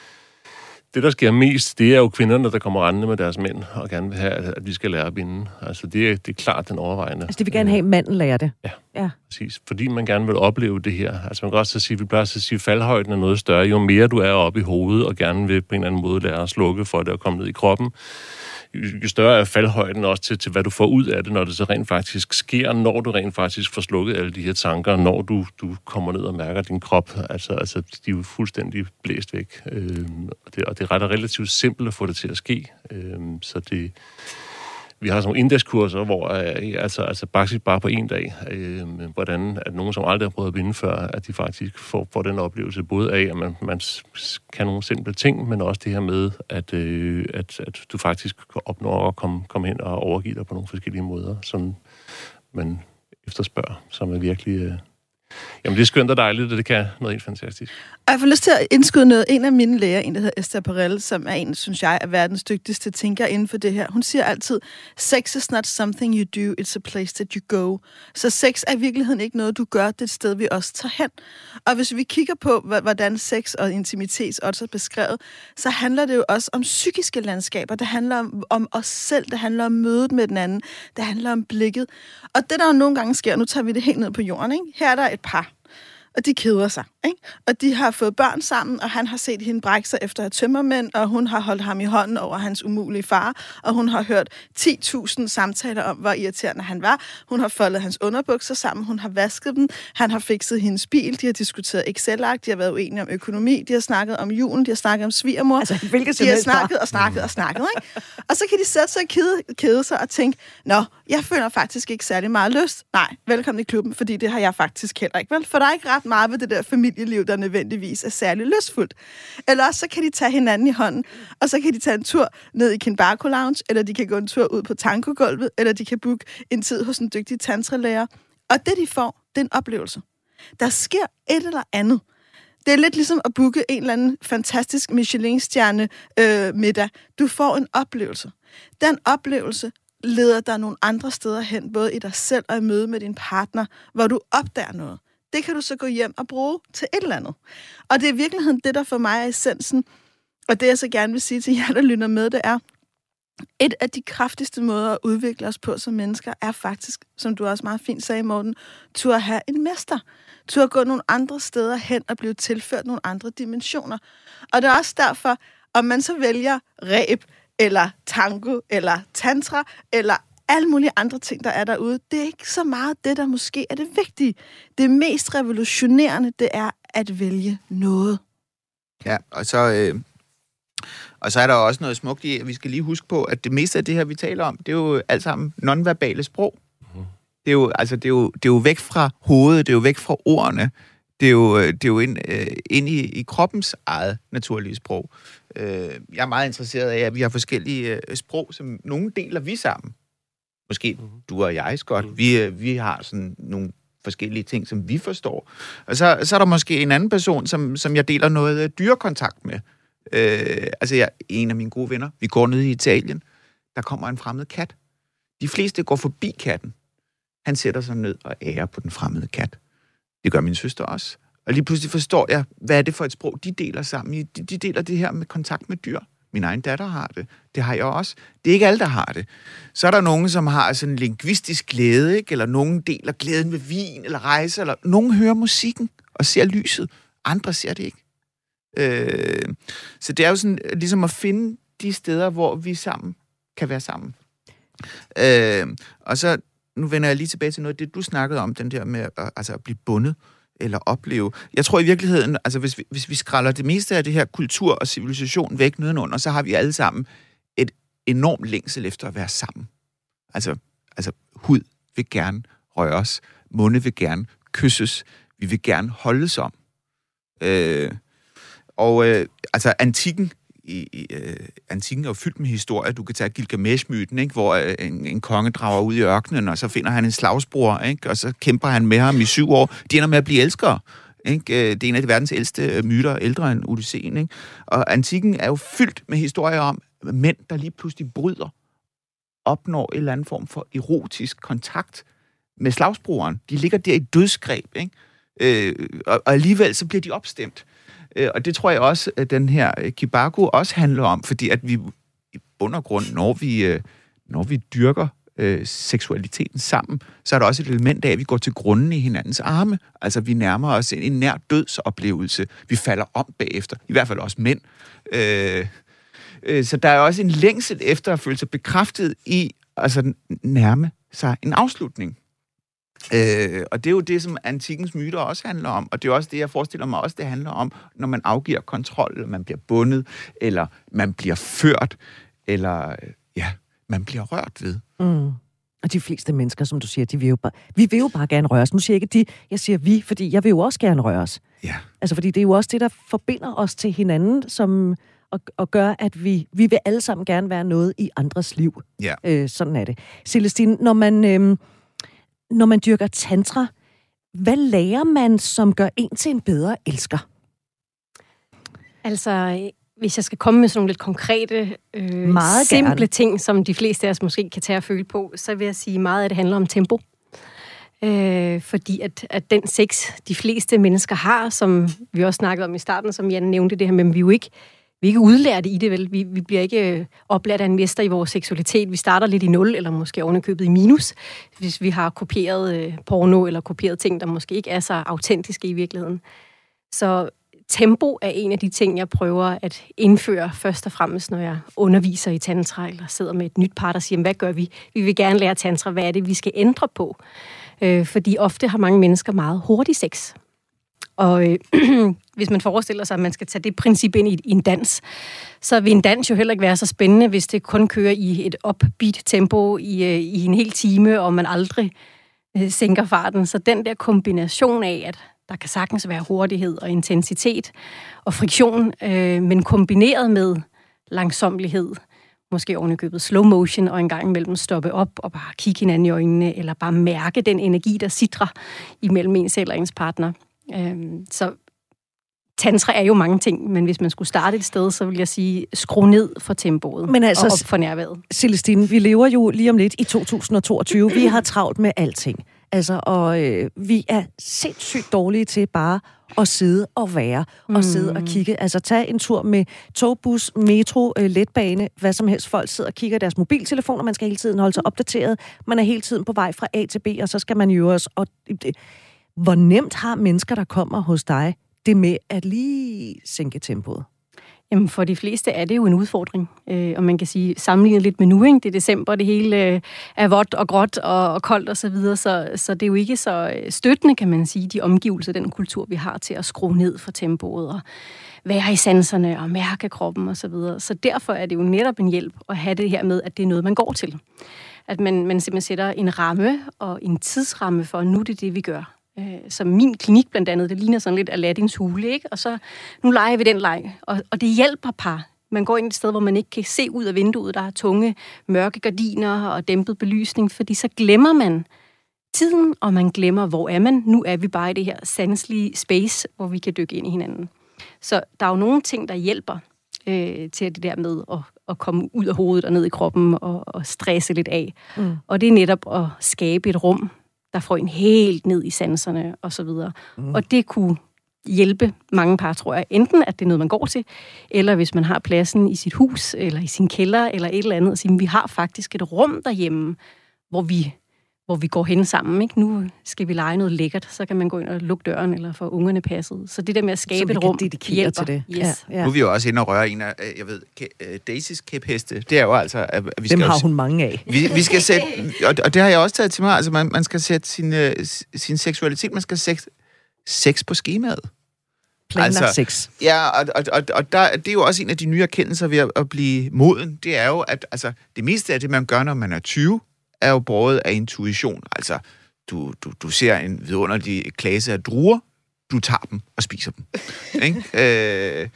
det, der sker mest, det er jo kvinderne, der kommer rendende med deres mænd og gerne vil have, at de skal lære at binde. Altså, det er, det er klart den overvejende. Altså, de vil gerne have, at manden lærer det? Ja. Ja. Præcis. Fordi man gerne vil opleve det her. Altså man kan også sige, vi plejer at sige, at faldhøjden er noget større. Jo mere du er oppe i hovedet, og gerne vil på en eller anden måde lære at slukke for det og komme ned i kroppen, jo større er faldhøjden også til, til, hvad du får ud af det, når det så rent faktisk sker, når du rent faktisk får slukket alle de her tanker, når du, du kommer ned og mærker din krop. Altså, altså de er jo fuldstændig blæst væk. Øh, og, det, og det er ret relativt simpelt at få det til at ske. Øh, så det, vi har sådan nogle indekskurser, hvor øh, altså, altså faktisk bare på en dag, øh, hvordan at nogen, som aldrig har prøvet at vinde før, at de faktisk får, får den oplevelse, både af, at man, man kan nogle simple ting, men også det her med, at, øh, at, at du faktisk opnår at komme, komme hen og overgive dig på nogle forskellige måder, som man efterspørger, som er virkelig... Øh, Jamen, det er skønt og dejligt, og det kan noget helt fantastisk. Og jeg får lyst til at indskyde noget. En af mine læger, en der hedder Esther Perel, som er en, synes jeg, er verdens dygtigste tænker inden for det her. Hun siger altid, sex is not something you do, it's a place that you go. Så sex er i virkeligheden ikke noget, du gør, det er et sted, vi også tager hen. Og hvis vi kigger på, hvordan sex og intimitet også er beskrevet, så handler det jo også om psykiske landskaber. Det handler om, om os selv, det handler om mødet med den anden, det handler om blikket. Og det, der jo nogle gange sker, nu tager vi det helt ned på jorden, ikke? her er der et par, og de keder sig. Ikke? Og de har fået børn sammen, og han har set hende brække sig efter at tømmermænd, og hun har holdt ham i hånden over hans umulige far, og hun har hørt 10.000 samtaler om, hvor irriterende han var. Hun har foldet hans underbukser sammen, hun har vasket dem, han har fikset hendes bil, de har diskuteret Excel-agt, de har været uenige om økonomi, de har snakket om julen, de har snakket om svigermor. Altså, de har snakket og snakket og snakket. Ikke? Og så kan de sætte sig og kede, kede sig og tænke, nå, jeg føler faktisk ikke særlig meget lyst. Nej, velkommen i klubben, fordi det har jeg faktisk heller ikke. Vel? For der er ikke ret meget ved det der familieliv, der nødvendigvis er særlig lystfuldt. Eller også så kan de tage hinanden i hånden, og så kan de tage en tur ned i Kinbarko Lounge, eller de kan gå en tur ud på tankogulvet, eller de kan booke en tid hos en dygtig tantralærer. Og det, de får, det er en oplevelse. Der sker et eller andet. Det er lidt ligesom at booke en eller anden fantastisk Michelin-stjerne øh, middag. Du får en oplevelse. Den oplevelse leder dig nogle andre steder hen, både i dig selv og i møde med din partner, hvor du opdager noget. Det kan du så gå hjem og bruge til et eller andet. Og det er i virkeligheden det, der for mig er essensen. Og det, jeg så gerne vil sige til jer, der lytter med, det er, et af de kraftigste måder at udvikle os på som mennesker, er faktisk, som du også meget fint sagde, Morten, til at have en mester. Til at gå nogle andre steder hen og blive tilført nogle andre dimensioner. Og det er også derfor, om man så vælger ræb, eller tango, eller tantra, eller alle mulige andre ting, der er derude. Det er ikke så meget det, der måske er det vigtige. Det mest revolutionerende, det er at vælge noget. Ja, og så, øh, og så er der også noget smukt i, at vi skal lige huske på, at det meste af det her, vi taler om, det er jo alt sammen nonverbale sprog. Mm-hmm. Det er jo, altså, det er jo, det er jo væk fra hovedet, det er jo væk fra ordene. Det er jo, det er jo ind, øh, ind i, i kroppens eget naturlige sprog. Øh, jeg er meget interesseret af, at vi har forskellige øh, sprog, som nogle deler vi sammen. Måske mm-hmm. du og jeg, Scott. Mm-hmm. Vi, øh, vi har sådan nogle forskellige ting, som vi forstår. Og så, så er der måske en anden person, som, som jeg deler noget øh, dyrekontakt med. Øh, altså, jeg, en af mine gode venner, vi går ned i Italien, der kommer en fremmed kat. De fleste går forbi katten. Han sætter sig ned og ærer på den fremmede kat. Det gør min søster også. Og lige pludselig forstår jeg, hvad er det for et sprog, de deler sammen. De, de deler det her med kontakt med dyr. Min egen datter har det. Det har jeg også. Det er ikke alle, der har det. Så er der nogen, som har sådan en lingvistisk glæde, ikke? eller nogen deler glæden ved vin eller rejse, eller nogen hører musikken og ser lyset. Andre ser det ikke. Øh, så det er jo sådan ligesom at finde de steder, hvor vi sammen kan være sammen. Øh, og så, nu vender jeg lige tilbage til noget af det, du snakkede om, den der med at, altså at blive bundet eller opleve. Jeg tror i virkeligheden, altså hvis vi, hvis vi skralder det meste af det her kultur og civilisation væk nedenunder, så har vi alle sammen et enormt længsel efter at være sammen. Altså, altså hud vil gerne røres, munde vil gerne kysses, vi vil gerne holdes om. Øh, og øh, altså antikken i, i øh, antikken er jo fyldt med historier. Du kan tage Gilgamesh-myten, ikke? hvor øh, en, en konge drager ud i ørkenen, og så finder han en slagsbror, ikke? og så kæmper han med ham i syv år. De ender med at blive elskere. Ikke? Øh, det er en af de verdens ældste øh, myter, ældre end Odysseen. Ikke? Og antikken er jo fyldt med historier om mænd, der lige pludselig bryder, opnår en eller anden form for erotisk kontakt med slagsbroren. De ligger der i dødsgreb, ikke? Øh, og, og alligevel så bliver de opstemt. Øh, og det tror jeg også, at den her øh, Kibaku også handler om, fordi at vi i bund og grund, når vi, øh, når vi dyrker øh, seksualiteten sammen, så er der også et element af, at vi går til grunden i hinandens arme. Altså, vi nærmer os en, en nær dødsoplevelse. Vi falder om bagefter. I hvert fald også mænd. Øh, øh, så der er også en længsel efter at føle sig bekræftet i, altså nærme sig en afslutning. Øh, og det er jo det, som antikkens myter også handler om, og det er også det, jeg forestiller mig også, det handler om, når man afgiver kontrol, eller man bliver bundet, eller man bliver ført, eller øh, ja, man bliver rørt ved. Mm. Og de fleste mennesker, som du siger, de vil jo bare, vi vil jo bare gerne røres. Nu siger jeg ikke de, jeg siger vi, fordi jeg vil jo også gerne røres. Ja. Altså, fordi det er jo også det, der forbinder os til hinanden, som, og, og gør, at vi, vi vil alle sammen gerne være noget i andres liv. Ja. Øh, sådan er det. Celestine, når man, øh, når man dyrker tantra, hvad lærer man, som gør en til en bedre elsker? Altså, hvis jeg skal komme med sådan nogle lidt konkrete, øh, Meget simple gerne. ting, som de fleste af os måske kan tage og føle på, så vil jeg sige, meget af det handler om tempo. Øh, fordi at, at den sex, de fleste mennesker har, som vi også snakkede om i starten, som Jan nævnte det her, men vi er jo ikke, vi er ikke udlærte i det, vel? Vi, vi bliver ikke øh, oplært af en mester i vores seksualitet. Vi starter lidt i nul, eller måske ovenikøbet i minus, hvis vi har kopieret øh, porno, eller kopieret ting, der måske ikke er så autentiske i virkeligheden. Så tempo er en af de ting, jeg prøver at indføre først og fremmest, når jeg underviser i tantra, eller sidder med et nyt par, der siger, hvad gør vi? Vi vil gerne lære tantra, hvad er det, vi skal ændre på? Øh, fordi ofte har mange mennesker meget hurtig sex. Og øh, hvis man forestiller sig, at man skal tage det princip ind i, i en dans, så vil en dans jo heller ikke være så spændende, hvis det kun kører i et upbeat tempo i, øh, i en hel time, og man aldrig øh, sænker farten. Så den der kombination af, at der kan sagtens være hurtighed og intensitet og friktion, øh, men kombineret med langsomlighed, måske ovenikøbet slow motion, og en gang imellem stoppe op og bare kigge hinanden i øjnene, eller bare mærke den energi, der sidder imellem en selv og ens partner. Øh, så tantra er jo mange ting, men hvis man skulle starte et sted, så vil jeg sige, skru ned for tempoet Men altså- og op for nærværet. Celestine, vi lever jo lige om lidt i 2022. Vi har travlt med alting. Altså, og øh, vi er sindssygt dårlige til bare at sidde og være, og mm. sidde og kigge. Altså, tag en tur med togbus, metro, øh, letbane, hvad som helst. Folk sidder og kigger i deres mobiltelefoner, man skal hele tiden holde sig opdateret. Man er hele tiden på vej fra A til B, og så skal man jo også... Og, det, hvor nemt har mennesker, der kommer hos dig, det med at lige sænke tempoet? Jamen, for de fleste er det jo en udfordring. Øh, og man kan sige, sammenlignet lidt med nu, ikke? det er december, det hele øh, er vådt og gråt og, og koldt og så videre, så, så det er jo ikke så øh, støttende, kan man sige, de omgivelser, den kultur, vi har til at skrue ned for tempoet og være i sanserne og mærke kroppen og så videre. Så derfor er det jo netop en hjælp at have det her med, at det er noget, man går til. At man, man simpelthen sætter en ramme og en tidsramme for, at nu er det det, vi gør. Øh, så min klinik blandt andet, det ligner sådan lidt Aladdins hule, ikke? Og så, nu leger vi den leg, og, og det hjælper par. Man går ind et sted, hvor man ikke kan se ud af vinduet, der er tunge, mørke gardiner og dæmpet belysning, fordi så glemmer man tiden, og man glemmer, hvor er man. Nu er vi bare i det her sanselige space, hvor vi kan dykke ind i hinanden. Så der er jo nogle ting, der hjælper øh, til det der med at, at komme ud af hovedet og ned i kroppen og, og stresse lidt af. Mm. Og det er netop at skabe et rum, der får en helt ned i sanserne og så videre. Mm. Og det kunne hjælpe mange par, tror jeg. Enten at det er noget, man går til, eller hvis man har pladsen i sit hus, eller i sin kælder, eller et eller andet, at sige, vi har faktisk et rum derhjemme, hvor vi, hvor vi går hen sammen. Ikke? Nu skal vi lege noget lækkert, så kan man gå ind og lukke døren, eller få ungerne passet. Så det der med at skabe Så vi et kan rum hjælper. til det. Yes. Ja, ja. Nu er vi jo også inde og røre en af, øh, jeg ved, øh, Daisys kæpheste. Det er jo altså, at vi Dem skal jo har s- hun mange af. Vi, vi skal sætte, og, og det har jeg også taget til mig, altså man, man skal sætte sin, øh, sin seksualitet, man skal sætte sex på skemaet. Planlagt Altså- sex. Ja, og, og, og, og der, det er jo også en af de nye erkendelser ved at, at blive moden. Det er jo, at altså, det meste af det, man gør, når man er 20, er jo båret af intuition. Altså, du, du, du ser en vidunderlig klasse af druer, du tager dem og spiser dem. Ikke? Øh,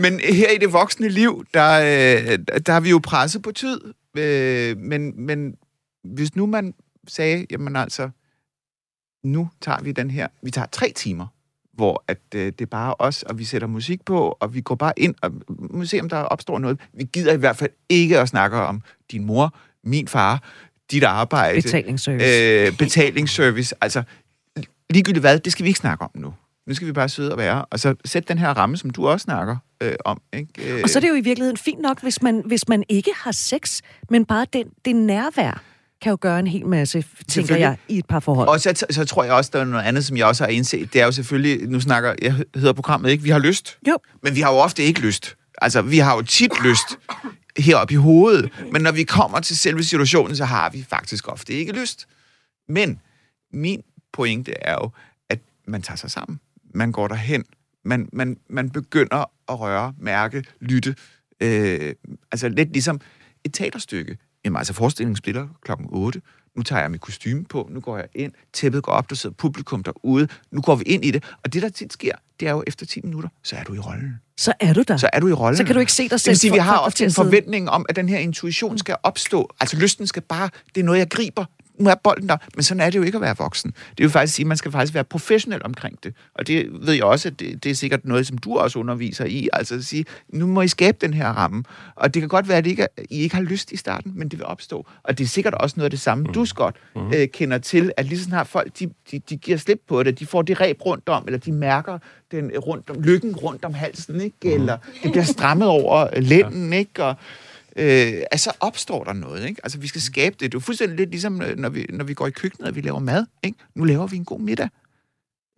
men her i det voksne liv, der, øh, der har vi jo presset på tid. Øh, men, men hvis nu man sagde, jamen altså, nu tager vi den her, vi tager tre timer, hvor at, øh, det er bare os, og vi sætter musik på, og vi går bare ind og må se, om der opstår noget. Vi gider i hvert fald ikke at snakke om din mor, min far, dit arbejde. Betalingsservice. Øh, betalingsservice. Altså, ligegyldigt hvad, det skal vi ikke snakke om nu. Nu skal vi bare sidde og være. Og så sæt den her ramme, som du også snakker øh, om. Ikke? Øh. Og så er det jo i virkeligheden fint nok, hvis man, hvis man ikke har sex, men bare den, det nærvær kan jo gøre en hel masse, tænker jeg, i et par forhold. Og så, så tror jeg også, der er noget andet, som jeg også har indset. Det er jo selvfølgelig, nu snakker, jeg hedder programmet ikke, vi har lyst. Jo. Men vi har jo ofte ikke lyst. Altså, vi har jo tit lyst heroppe i hovedet. Men når vi kommer til selve situationen, så har vi faktisk ofte ikke lyst. Men min pointe er jo, at man tager sig sammen. Man går derhen. Man, man, man begynder at røre, mærke, lytte. Øh, altså lidt ligesom et teaterstykke. Jamen altså, forestillingen spiller klokken 8. Nu tager jeg mit kostume på, nu går jeg ind, tæppet går op, der sidder publikum derude, nu går vi ind i det. Og det, der tit sker, det er jo efter 10 minutter, så er du i rollen. Så er du der. Så er du i rollen. Så kan du ikke se dig selv. Det vil sige, vi har ofte en forventning om, at den her intuition skal opstå. Altså lysten skal bare, det er noget, jeg griber nu er bolden der. Men sådan er det jo ikke at være voksen. Det er jo faktisk sige, at man skal faktisk være professionel omkring det. Og det ved jeg også, at det, det er sikkert noget, som du også underviser i. Altså at sige, nu må I skabe den her ramme. Og det kan godt være, at I ikke, I ikke har lyst i starten, men det vil opstå. Og det er sikkert også noget af det samme, mm. du, Scott, mm. øh, kender til, at lige sådan har folk, de, de, de giver slip på det, de får det ræb rundt om, eller de mærker den rundt om, lykken rundt om halsen, ikke? Mm. eller det bliver strammet over lænden, ikke? Og, øh, altså opstår der noget. Ikke? Altså, vi skal skabe det. Det er fuldstændig lidt ligesom, øh, når vi, når vi går i køkkenet, og vi laver mad. Ikke? Nu laver vi en god middag.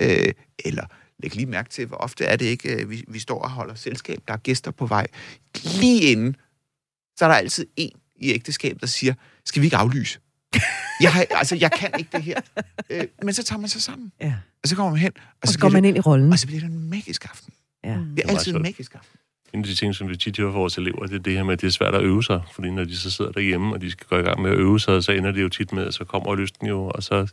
Øh, eller læg lige mærke til, hvor ofte er det ikke, øh, vi, vi står og holder selskab, der er gæster på vej. Lige inden, så er der altid en i ægteskabet, der siger, skal vi ikke aflyse? jeg, har, altså, jeg kan ikke det her. Øh, men så tager man sig sammen. Ja. Og så kommer man hen. Og, og så, så går man ind i rollen. Og så bliver det en magisk aften. Ja. Det er altid en magisk aften en af de ting, som vi tit hører for vores elever, det er det her med, at det er svært at øve sig. Fordi når de så sidder derhjemme, og de skal gå i gang med at øve sig, så ender det jo tit med, at så kommer lysten jo, og så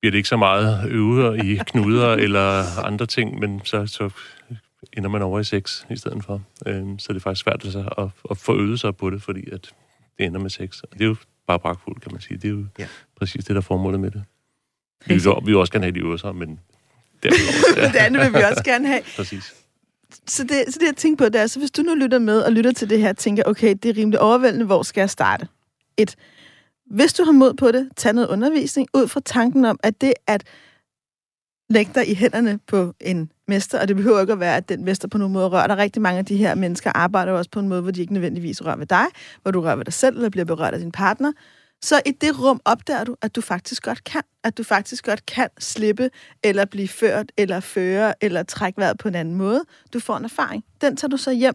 bliver det ikke så meget øver i knuder eller andre ting, men så, så ender man over i sex i stedet for. Øhm, så det er faktisk svært altså, at, at få øvet sig på det, fordi at det ender med sex. Og det er jo bare pragtfuldt, kan man sige. Det er jo ja. præcis det, der er formålet med det. Vi vil, vi vil også gerne have de øvelser, men det, er det andet vil vi også gerne have. Præcis så det, så det jeg tænker på, det er, så hvis du nu lytter med og lytter til det her, tænker, okay, det er rimelig overvældende, hvor skal jeg starte? Et, hvis du har mod på det, tag noget undervisning ud fra tanken om, at det at lægge dig i hænderne på en mester, og det behøver ikke at være, at den mester på nogen måde rører dig. Rigtig mange af de her mennesker arbejder også på en måde, hvor de ikke nødvendigvis rører ved dig, hvor du rører ved dig selv, eller bliver berørt af din partner så i det rum opdager du, at du faktisk godt kan. At du faktisk godt kan slippe, eller blive ført, eller føre, eller trække vejret på en anden måde. Du får en erfaring. Den tager du så hjem.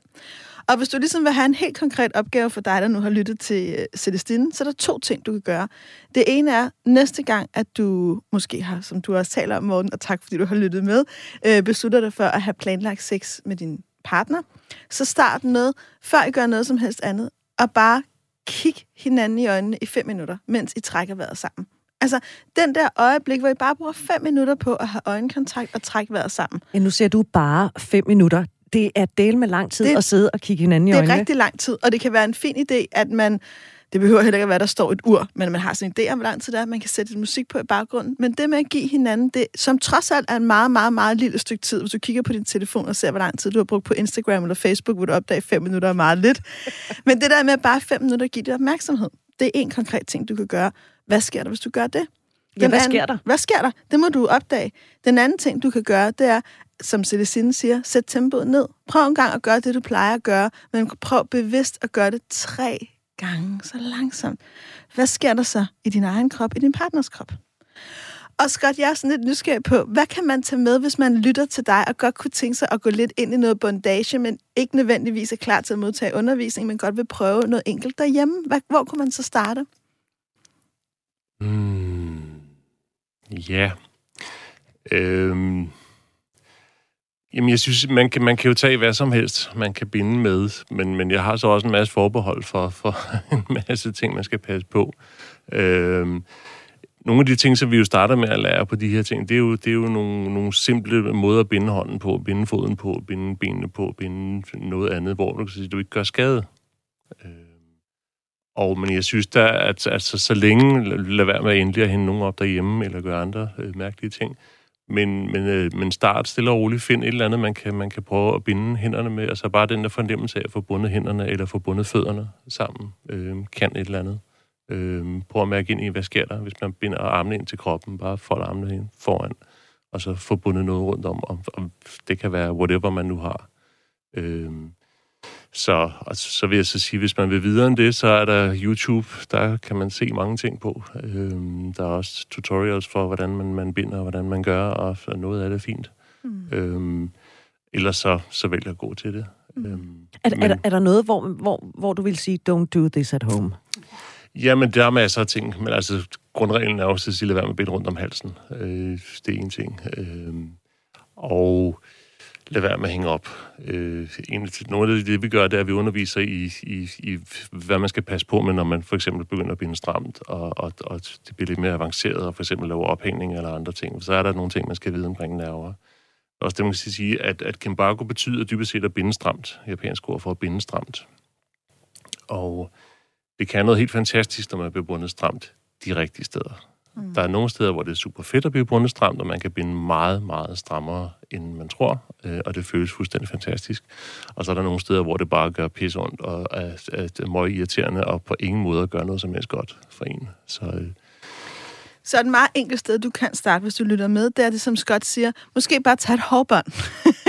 Og hvis du ligesom vil have en helt konkret opgave for dig, der nu har lyttet til øh, Celestine, så er der to ting, du kan gøre. Det ene er, næste gang, at du måske har, som du også taler om, Morten, og tak fordi du har lyttet med, øh, beslutter dig for at have planlagt sex med din partner, så start med, før I gør noget som helst andet, og bare kig hinanden i øjnene i fem minutter, mens I trækker vejret sammen. Altså, den der øjeblik, hvor I bare bruger fem minutter på at have øjenkontakt og trække vejret sammen. Ja, nu ser du bare fem minutter. Det er del med lang tid det, at sidde og kigge hinanden i øjnene. Det er rigtig lang tid, og det kan være en fin idé, at man det behøver heller ikke at være, der står et ur, men man har sådan en idé om, hvor lang tid det er. Man kan sætte musik på i baggrunden. Men det med at give hinanden det, som trods alt er en meget, meget, meget lille stykke tid. Hvis du kigger på din telefon og ser, hvor lang tid du har brugt på Instagram eller Facebook, vil du opdage, fem minutter er meget lidt. Men det der med bare fem minutter at give det opmærksomhed, det er en konkret ting, du kan gøre. Hvad sker der, hvis du gør det? Den ja, hvad sker der? Hvad sker der? Det må du opdage. Den anden ting, du kan gøre, det er, som Celestine siger, sæt tempoet ned. Prøv en gang at gøre det, du plejer at gøre, men prøv bevidst at gøre det tre gange så langsomt. Hvad sker der så i din egen krop, i din partners krop? Og Scott, jeg er sådan lidt nysgerrig på, hvad kan man tage med, hvis man lytter til dig og godt kunne tænke sig at gå lidt ind i noget bondage, men ikke nødvendigvis er klar til at modtage undervisning, men godt vil prøve noget enkelt derhjemme? Hvor kunne man så starte? Mm, ja. Øhm, Jamen, jeg synes, man kan, man kan jo tage hvad som helst, man kan binde med, men, men jeg har så også en masse forbehold for, for en masse ting, man skal passe på. Øhm, nogle af de ting, som vi jo starter med at lære på de her ting, det er jo, det er jo nogle, nogle simple måder at binde hånden på, binde foden på, binde benene på, binde noget andet, hvor du kan sige, at du ikke gør skade. Øhm, og, men jeg synes da, at altså, så længe lad være med endelig at hente nogen op derhjemme, eller gøre andre øh, mærkelige ting, men, men, øh, men start stille og roligt. Find et eller andet, man kan, man kan prøve at binde hænderne med. Altså bare den der fornemmelse af at få bundet hænderne eller få bundet fødderne sammen, øh, kan et eller andet. Øh, prøv at mærke ind i, hvad sker der, hvis man binder armene ind til kroppen. Bare fold armene ind foran. og så få bundet noget rundt om, og, og det kan være whatever man nu har. Øh, så, og så vil jeg så sige, hvis man vil videre end det, så er der YouTube, der kan man se mange ting på. Øhm, der er også tutorials for, hvordan man, man binder, og hvordan man gør, og noget af det er fint. Mm. Øhm, ellers så, så vælger jeg at gå til det. Mm. Øhm, er, men, er, der, er der noget, hvor, hvor, hvor du vil sige, don't do this at home? Jamen, der er masser af ting, men altså, grundreglen er også at sige, lad være med bind rundt om halsen. Øh, det er en ting. Øh, og lade være med at hænge op. Øh, noget af det, vi gør, det er, at vi underviser i, i, i, hvad man skal passe på med, når man for eksempel begynder at binde stramt, og, og, og det bliver lidt mere avanceret, og for eksempel lave ophængning eller andre ting. Så er der nogle ting, man skal vide omkring nerver. Også det, man kan sige, at, at kimbaku betyder dybest set at binde stramt. Japansk ord for at binde stramt. Og det kan noget helt fantastisk, når man bliver bundet stramt de rigtige steder. Mm. Der er nogle steder, hvor det er super fedt at blive bundet stramt, og man kan binde meget, meget strammere, end man tror, øh, og det føles fuldstændig fantastisk. Og så er der nogle steder, hvor det bare gør pis ondt, og er, er, er møg irriterende, og på ingen måde gør noget som helst godt for en. Så øh, så et meget enkelt sted, du kan starte, hvis du lytter med, det er det, som Scott siger, måske bare tage et hårbånd,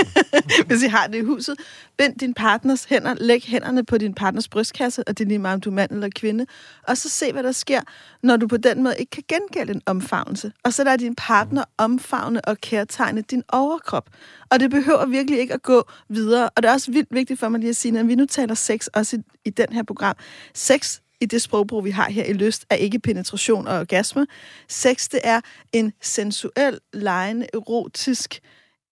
hvis I har det i huset. Bind din partners hænder, læg hænderne på din partners brystkasse, og det er lige meget, om du er mand eller kvinde, og så se, hvad der sker, når du på den måde ikke kan gengælde en omfavnelse. Og så lader din partner omfavne og kærtegne din overkrop. Og det behøver virkelig ikke at gå videre. Og det er også vildt vigtigt for mig lige at sige, at vi nu taler sex også i, i den her program. Sex i det sprogbrug, vi har her i lyst, er ikke penetration og orgasme. Sex, det er en sensuel, lejende, erotisk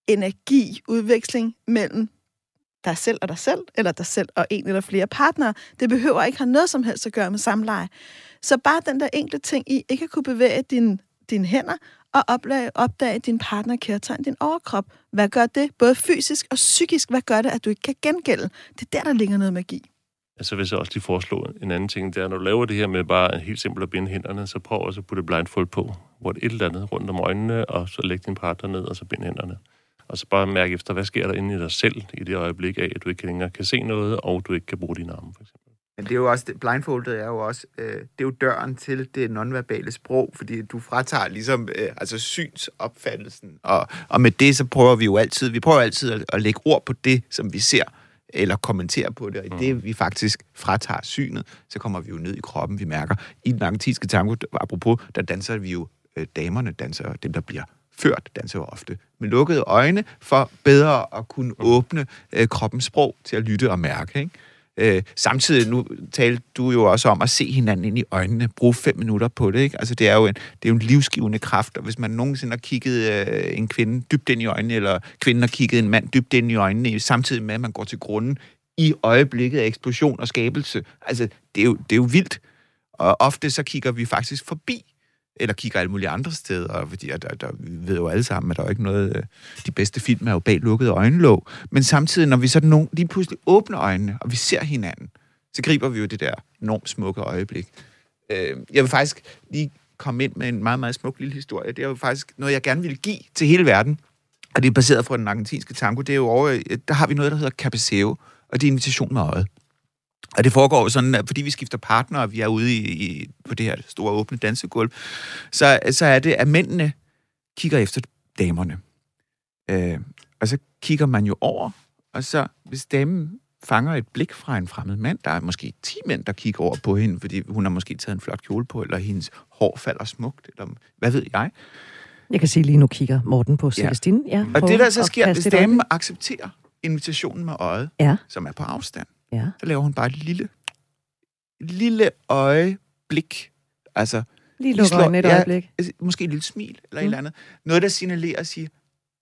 energi, udveksling mellem dig selv og dig selv, eller dig selv og en eller flere partnere. Det behøver ikke have noget som helst at gøre med samleje. Så bare den der enkle ting i ikke at kunne bevæge din, dine hænder og opdage, opdage din partner kærtegn din overkrop. Hvad gør det? Både fysisk og psykisk. Hvad gør det, at du ikke kan gengælde? Det er der, der ligger noget magi så hvis jeg også lige foreslå en anden ting, det er, når du laver det her med bare en helt simpelt at binde hænderne, så prøv også at putte blindfold på, hvor det et eller andet rundt om øjnene, og så læg din partner ned, og så bind hænderne. Og så bare mærke efter, hvad sker der inde i dig selv i det øjeblik af, at du ikke længere kan se noget, og du ikke kan bruge dine arme, for eksempel. Men det er jo også, blindfoldet er jo også, øh, det er jo døren til det nonverbale sprog, fordi du fratager ligesom, øh, altså synsopfattelsen, og, og med det så prøver vi jo altid, vi prøver altid at, at lægge ord på det, som vi ser, eller kommentere på det, og i det mm. vi faktisk fratager synet, så kommer vi jo ned i kroppen, vi mærker. I den argentinske tango, apropos, der danser vi jo, øh, damerne danser, dem der bliver ført, danser jo ofte med lukkede øjne, for bedre at kunne mm. åbne øh, kroppens sprog til at lytte og mærke, ikke? Øh, samtidig, nu talte du jo også om at se hinanden ind i øjnene, bruge fem minutter på det, ikke? Altså, det er jo en, det er jo en livsgivende kraft, og hvis man nogensinde har kigget øh, en kvinde dybt ind i øjnene, eller kvinden har kigget en mand dybt ind i øjnene, samtidig med, at man går til grunden i øjeblikket af eksplosion og skabelse, altså, det er jo, det er jo vildt. Og ofte så kigger vi faktisk forbi eller kigger alle mulige andre steder, fordi der, der, vi ved jo alle sammen, at der er ikke noget... Øh, de bedste film er jo bag lukkede øjenlåg. Men samtidig, når vi sådan nogen, lige pludselig åbner øjnene, og vi ser hinanden, så griber vi jo det der enormt smukke øjeblik. Øh, jeg vil faktisk lige komme ind med en meget, meget smuk lille historie. Det er jo faktisk noget, jeg gerne vil give til hele verden. Og det er baseret på den argentinske tango. Det er jo over, øh, der har vi noget, der hedder capaceo, og det er invitation med øjet. Og det foregår sådan, at fordi vi skifter partner, og vi er ude i, i, på det her store åbne dansegulv, så, så er det, at mændene kigger efter damerne. Øh, og så kigger man jo over, og så hvis damen fanger et blik fra en fremmed mand, der er måske 10 mænd, der kigger over på hende, fordi hun har måske taget en flot kjole på, eller hendes hår falder smukt, eller hvad ved jeg. Jeg kan sige lige nu kigger Morten på Celestine. Ja. Ja, og det der så sker, hvis damen accepterer invitationen med øjet, ja. som er på afstand, Ja. Så laver hun bare et lille, lille øjeblik. Altså, Lige lukker øjnene et øjeblik. Ja, altså, måske et lille smil eller mm. et eller andet. Noget, der signalerer og siger,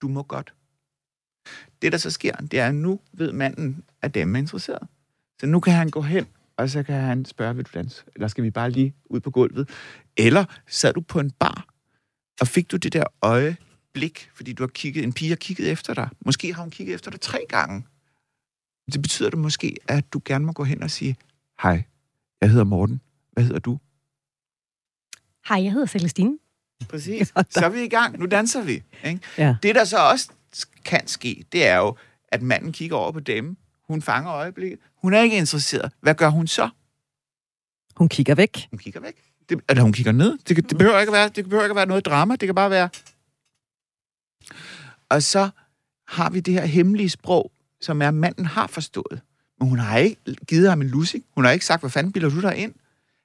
du må godt. Det, der så sker, det er, at nu ved manden, at dem er interesseret. Så nu kan han gå hen, og så kan han spørge, vil du danse? Eller skal vi bare lige ud på gulvet? Eller sad du på en bar, og fik du det der øjeblik, fordi du har kigget, en pige har kigget efter dig. Måske har hun kigget efter dig tre gange. Det betyder det måske, at du gerne må gå hen og sige, hej, jeg hedder Morten. Hvad hedder du? Hej, jeg hedder Celestine. Præcis. Så er vi i gang. Nu danser vi. Ikke? Ja. Det, der så også kan ske, det er jo, at manden kigger over på dem. Hun fanger øjeblikket. Hun er ikke interesseret. Hvad gør hun så? Hun kigger væk. Hun kigger væk. Det, eller hun kigger ned. Det, det, behøver ikke at være, det behøver ikke at være noget drama. Det kan bare være... Og så har vi det her hemmelige sprog, som er, at manden har forstået. Men hun har ikke givet ham en lussing. Hun har ikke sagt, hvad fanden bilder du dig ind?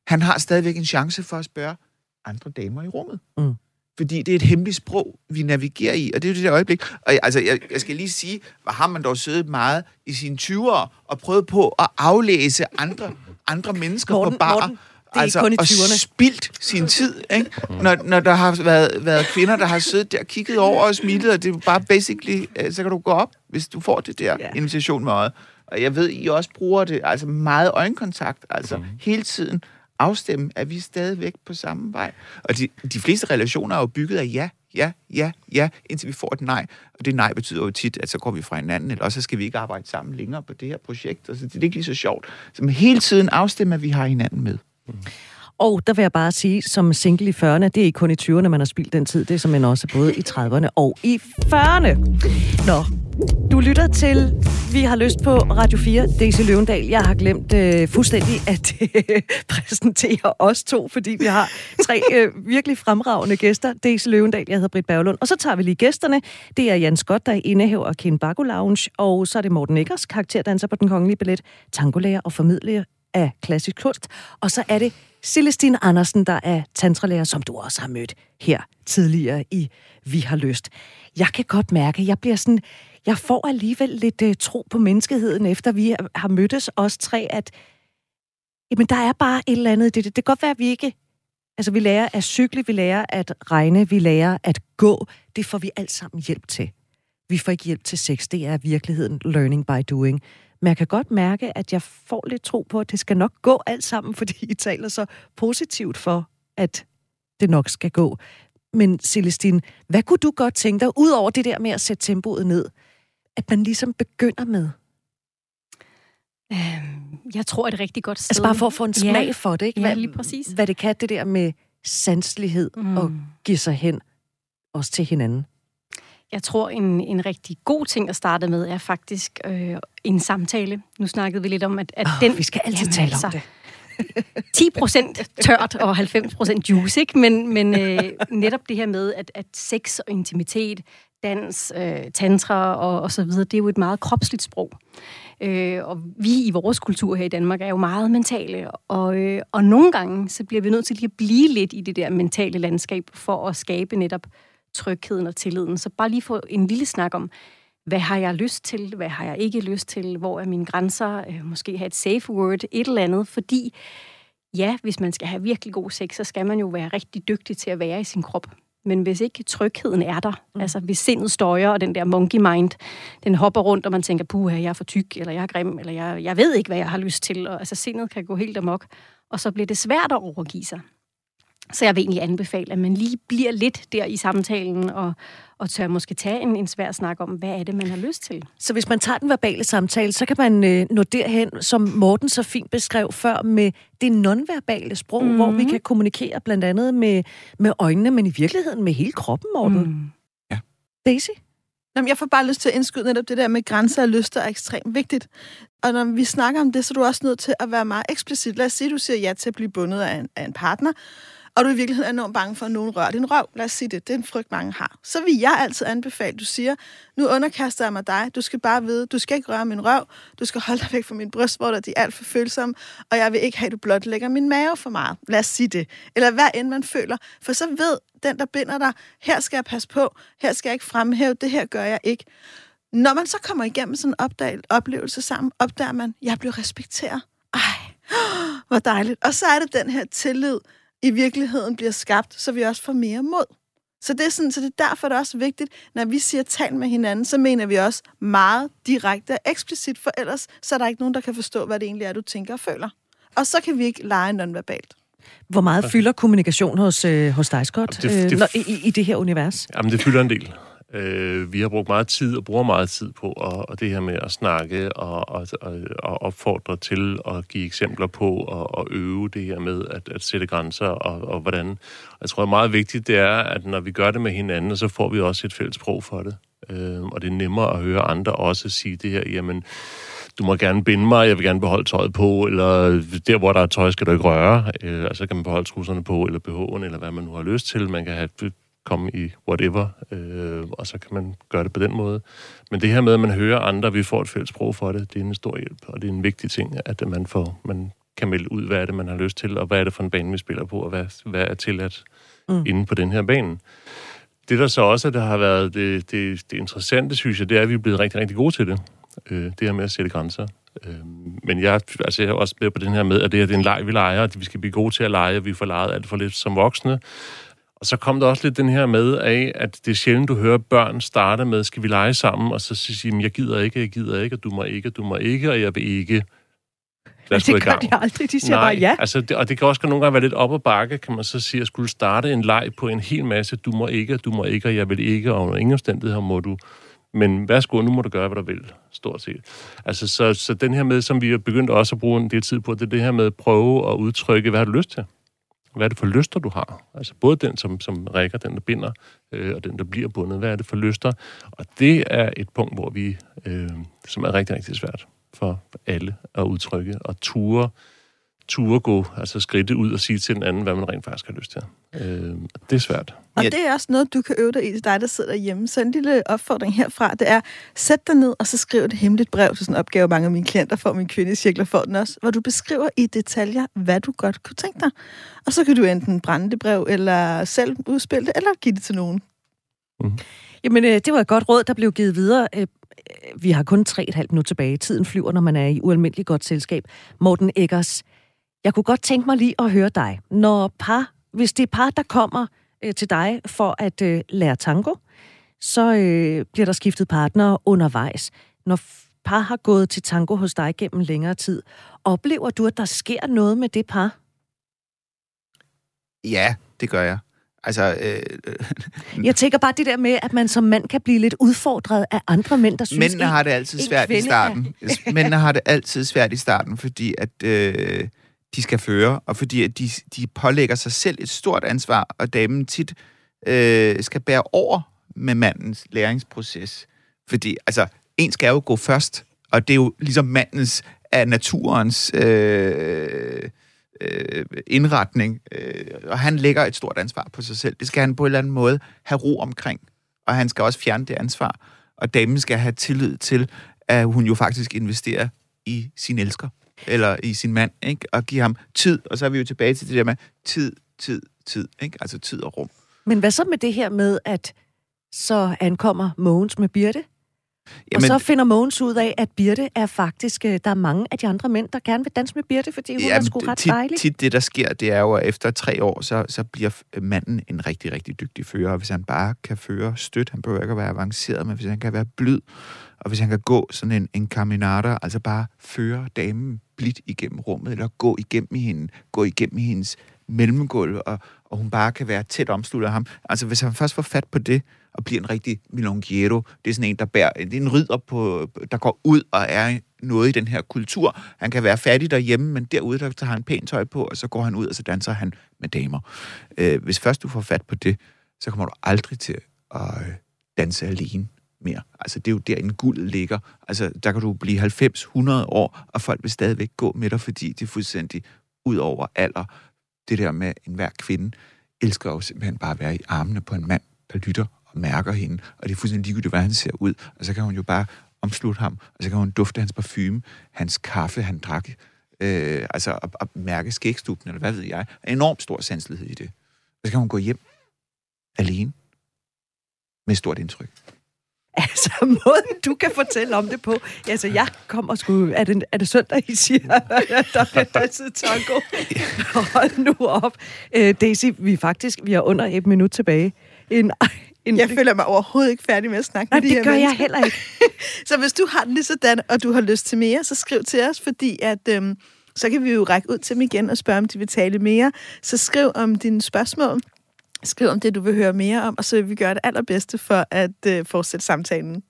Han har stadigvæk en chance for at spørge andre damer i rummet. Mm. Fordi det er et hemmeligt sprog, vi navigerer i, og det er jo det der øjeblik. Og altså, jeg, jeg skal lige sige, hvor har man dog siddet meget i sine 20'ere og prøvet på at aflæse andre, andre mennesker Morten, på bar. Morten, er altså, kun i 20'erne. Og spildt sin tid, ikke? Når, når der har været, været kvinder, der har siddet der og kigget over og smilet, og det er bare basically, øh, så kan du gå op, hvis du får det der ja. invitation med øjet. Og jeg ved, I også bruger det, altså meget øjenkontakt, altså mm. hele tiden afstemme, at vi er stadigvæk på samme vej. Og de, de fleste relationer er jo bygget af ja, ja, ja, ja, indtil vi får et nej. Og det nej betyder jo tit, at så går vi fra hinanden, eller også skal vi ikke arbejde sammen længere på det her projekt. Altså, det er ikke lige så sjovt. Så hele tiden afstemme, at vi har hinanden med. Mm. Og der vil jeg bare sige, som single i 40'erne, det er ikke kun i 20'erne, man har spildt den tid, det er simpelthen også både i 30'erne og i 40'erne. Nå, du lytter til Vi har lyst på Radio 4, Daisy Løvendal. Jeg har glemt øh, fuldstændig at øh, præsentere os to, fordi vi har tre øh, virkelig fremragende gæster. Daisy Løvendal, jeg hedder Britt Berglund. Og så tager vi lige gæsterne. Det er Jan Skot, der er indehaver af Ken Bago Lounge, og så er det Morten Eggers, karakterdanser på Den Kongelige Ballet, tangolærer og formidler af klassisk kunst. Og så er det Celestine Andersen, der er tantralærer, som du også har mødt her tidligere i Vi har lyst. Jeg kan godt mærke, at jeg bliver sådan, jeg får alligevel lidt uh, tro på menneskeheden, efter vi har mødtes os tre, at jamen, der er bare et eller andet det. Det kan godt være, at vi ikke... Altså, vi lærer at cykle, vi lærer at regne, vi lærer at gå. Det får vi alt sammen hjælp til. Vi får ikke hjælp til sex. Det er virkeligheden learning by doing. Men jeg kan godt mærke, at jeg får lidt tro på, at det skal nok gå alt sammen, fordi I taler så positivt for, at det nok skal gå. Men Celestine, hvad kunne du godt tænke dig, ud over det der med at sætte tempoet ned, at man ligesom begynder med? Øhm, jeg tror, et rigtig godt sted. Altså bare for at få en smag ja. for det, ikke? Hvad, Hvad, lige præcis. hvad det kan, det der med sanselighed mm. og give sig hen, også til hinanden. Jeg tror, en, en rigtig god ting at starte med er faktisk øh, en samtale. Nu snakkede vi lidt om, at, at oh, den... Vi skal altid jamen, tale om altså, det. 10 procent tørt og 90 procent juice, ikke? Men, men øh, netop det her med, at, at sex og intimitet, dans, øh, tantra og, og så videre, det er jo et meget kropsligt sprog. Øh, og vi i vores kultur her i Danmark er jo meget mentale, og, øh, og nogle gange så bliver vi nødt til lige at blive lidt i det der mentale landskab for at skabe netop trygheden og tilliden. Så bare lige få en lille snak om, hvad har jeg lyst til, hvad har jeg ikke lyst til, hvor er mine grænser, øh, måske have et safe word, et eller andet, fordi ja, hvis man skal have virkelig god sex, så skal man jo være rigtig dygtig til at være i sin krop. Men hvis ikke trygheden er der, mm. altså hvis sindet støjer, og den der monkey mind, den hopper rundt, og man tænker, puha, jeg er for tyk, eller jeg er grim, eller jeg, jeg ved ikke, hvad jeg har lyst til, og altså sindet kan gå helt amok, og så bliver det svært at overgive sig. Så jeg vil egentlig anbefale, at man lige bliver lidt der i samtalen, og, og tør måske tage en, en svær snak om, hvad er det, man har lyst til. Så hvis man tager den verbale samtale, så kan man øh, nå derhen, som Morten så fint beskrev før, med det nonverbale sprog, mm. hvor vi kan kommunikere blandt andet med, med øjnene, men i virkeligheden med hele kroppen, Morten. Mm. Ja. Daisy? Jamen, jeg får bare lyst til at indskyde netop det der med grænser og lyster er ekstremt vigtigt. Og når vi snakker om det, så er du også nødt til at være meget eksplicit. Lad os sige, at du siger ja til at blive bundet af en, af en partner, og du i virkeligheden er enormt bange for, at nogen rører din røv. Lad os sige det. Det er en frygt, mange har. Så vil jeg altid anbefale, du siger, nu underkaster jeg mig dig. Du skal bare vide, du skal ikke røre min røv. Du skal holde dig væk fra min brystvorter, de er alt for følsomme. Og jeg vil ikke have, at du blot lægger min mave for meget. Lad os sige det. Eller hvad end man føler. For så ved den, der binder dig, her skal jeg passe på. Her skal jeg ikke fremhæve. Det her gør jeg ikke. Når man så kommer igennem sådan en oplevelse sammen, opdager man, at jeg bliver respekteret. Ej, hvor dejligt. Og så er det den her tillid, i virkeligheden bliver skabt, så vi også får mere mod. Så det er, sådan, så det er derfor, det er også vigtigt, når vi siger tal med hinanden, så mener vi også meget direkte og eksplicit, for ellers så er der ikke nogen, der kan forstå, hvad det egentlig er, du tænker og føler. Og så kan vi ikke lege nonverbalt. Hvor meget fylder kommunikation hos, øh, hos dig, Scott, det, det, øh, når, i, i det her univers? Jamen, det fylder en del. Øh, vi har brugt meget tid og bruger meget tid på og, og det her med at snakke og, og, og opfordre til at give eksempler på og, og øve det her med at, at sætte grænser og, og hvordan. Jeg tror, det er meget vigtigt, det er, at når vi gør det med hinanden, så får vi også et fælles sprog for det. Øh, og det er nemmere at høre andre også sige det her, jamen, du må gerne binde mig, jeg vil gerne beholde tøjet på, eller der, hvor der er tøj, skal du ikke røre. Øh, altså kan man beholde trusserne på, eller BH'en, eller hvad man nu har lyst til. Man kan have komme i whatever, øh, og så kan man gøre det på den måde. Men det her med, at man hører andre, vi får et fælles sprog for det, det er en stor hjælp, og det er en vigtig ting, at man, får, man kan melde ud, hvad er det, man har lyst til, og hvad er det for en bane, vi spiller på, og hvad, hvad er tilladt mm. inde på den her bane. Det, der så også der har været det, det, det interessante, synes jeg, det er, at vi er blevet rigtig, rigtig gode til det. Øh, det her med at sætte grænser. Øh, men jeg, altså, jeg er også med på den her med, at det her det er en leg, vi leger, at vi skal blive gode til at lege, og vi får leget alt for lidt som voksne. Og så kom der også lidt den her med af, at det er sjældent, du hører børn starte med, skal vi lege sammen, og så sige, jeg gider ikke, jeg gider ikke, og du må ikke, og du må ikke, og jeg vil ikke. Lad os det gør de aldrig, de siger Nej, bare ja. Altså, det, og det kan også nogle gange være lidt op ad bakke, kan man så sige, at skulle starte en leg på en hel masse, du må ikke, du må ikke, og jeg vil ikke, og under ingen omstændigheder må du. Men værsgo, nu må du gøre, hvad du vil, stort set. Altså, så, så den her med, som vi har begyndt også at bruge en del tid på, det er det her med at prøve at udtrykke, hvad har du lyst til? Hvad er det for lyster, du har? Altså både den, som, som rækker, den, der binder, øh, og den, der bliver bundet. Hvad er det for lyster? Og det er et punkt, hvor vi, øh, som er rigtig, rigtig svært for alle at udtrykke, og ture, ture gå, altså skridte ud og sige til den anden, hvad man rent faktisk har lyst til. Øh, det er svært. Og det er også noget, du kan øve dig i til dig, der sidder derhjemme. Så en lille opfordring herfra, det er, sæt dig ned og så skriv et hemmeligt brev til sådan en opgave, mange af mine klienter får, mine kvindecirkler får den også, hvor du beskriver i detaljer, hvad du godt kunne tænke dig. Og så kan du enten brænde det brev, eller selv udspille det, eller give det til nogen. Mm. Jamen, øh, det var et godt råd, der blev givet videre. Øh, vi har kun 3,5 minutter tilbage. Tiden flyver, når man er i ualmindeligt godt selskab. Morten Eggers, jeg kunne godt tænke mig lige at høre dig. Når par, hvis det er par, der kommer øh, til dig for at øh, lære tango, så øh, bliver der skiftet partner undervejs. Når par har gået til tango hos dig gennem længere tid, oplever du, at der sker noget med det par? Ja, det gør jeg. Altså, øh, jeg tænker bare det der med, at man som mand kan blive lidt udfordret af andre mænd, der synes... Mændene har det altid svært i starten. Er... Mændene har det altid svært i starten, fordi at øh, de skal føre, og fordi at de, de pålægger sig selv et stort ansvar, og damen tit øh, skal bære over med mandens læringsproces. Fordi, altså, en skal jo gå først, og det er jo ligesom mandens af naturens... Øh, øh, indretning, øh, og han lægger et stort ansvar på sig selv. Det skal han på en eller anden måde have ro omkring, og han skal også fjerne det ansvar. Og damen skal have tillid til, at hun jo faktisk investerer i sin elsker, eller i sin mand, ikke? og give ham tid. Og så er vi jo tilbage til det der med tid, tid, tid, ikke? altså tid og rum. Men hvad så med det her med, at så ankommer Mogens med Birte? Jamen, og så finder Mogens ud af, at Birte er faktisk... Øh, der er mange af de andre mænd, der gerne vil danse med Birte, fordi hun jamen, er sgu ret tit, dejlig. Tit det, der sker, det er jo, at efter tre år, så, så bliver manden en rigtig, rigtig dygtig fører. Og hvis han bare kan føre støt, han behøver ikke at være avanceret, men hvis han kan være blød, og hvis han kan gå sådan en, en caminata, altså bare føre damen blidt igennem rummet, eller gå igennem hende, gå igennem hendes mellemgulv, og, og hun bare kan være tæt omsluttet af ham. Altså, hvis han først får fat på det, og bliver en rigtig milongiero. Det er sådan en, der bærer, det er en ridder, på, der går ud og er noget i den her kultur. Han kan være fattig derhjemme, men derude, der tager han pænt tøj på, og så går han ud, og så danser han med damer. Øh, hvis først du får fat på det, så kommer du aldrig til at øh, danse alene mere. Altså, det er jo der, en guld ligger. Altså, der kan du blive 90-100 år, og folk vil stadigvæk gå med dig, fordi det er fuldstændig ud over alder. Det der med enhver kvinde elsker jo simpelthen bare at være i armene på en mand, der lytter og mærker hende, og det er fuldstændig ligegyldigt, hvordan han ser ud. Og så kan hun jo bare omslutte ham, og så kan hun dufte hans parfume, hans kaffe, han drak, øh, altså at, at mærke skægstuben, eller hvad ved jeg. Enormt stor sanselighed i det. Og så kan hun gå hjem alene med stort indtryk. Altså, måden du kan fortælle om det på. Altså, jeg kommer sgu... Er det, er det søndag, I siger, der bliver danset tango? Hold nu op. Uh, Daisy, vi er faktisk... Vi er under et minut tilbage. En, en, jeg føler mig overhovedet ikke færdig med at snakke Nej, med de det gør mennesker. jeg heller ikke. så hvis du har det lige sådan, og du har lyst til mere, så skriv til os, fordi at, øhm, så kan vi jo række ud til dem igen og spørge, om de vil tale mere. Så skriv om dine spørgsmål. Skriv om det, du vil høre mere om, og så vil vi gøre det allerbedste for at øh, fortsætte samtalen.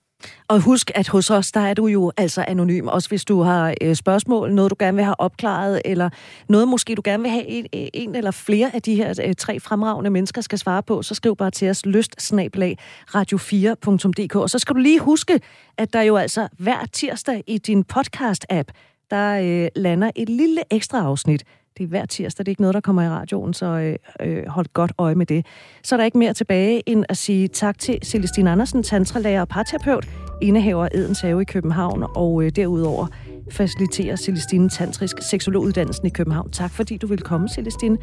Og husk, at hos os, der er du jo altså anonym, også hvis du har øh, spørgsmål, noget du gerne vil have opklaret, eller noget måske du gerne vil have en, øh, en eller flere af de her øh, tre fremragende mennesker skal svare på, så skriv bare til os lystsnabelag radio4.dk. Og så skal du lige huske, at der jo altså hver tirsdag i din podcast-app, der øh, lander et lille ekstra afsnit det er hver tirsdag, det er ikke noget, der kommer i radioen, så øh, øh, hold godt øje med det. Så er der ikke mere tilbage end at sige tak til Celestine Andersen, tantralærer og parterapeut, indehaver Edens Have i København, og øh, derudover faciliterer Celestine Tantrisk Seksologuddannelsen i København. Tak fordi du vil komme, Celestine.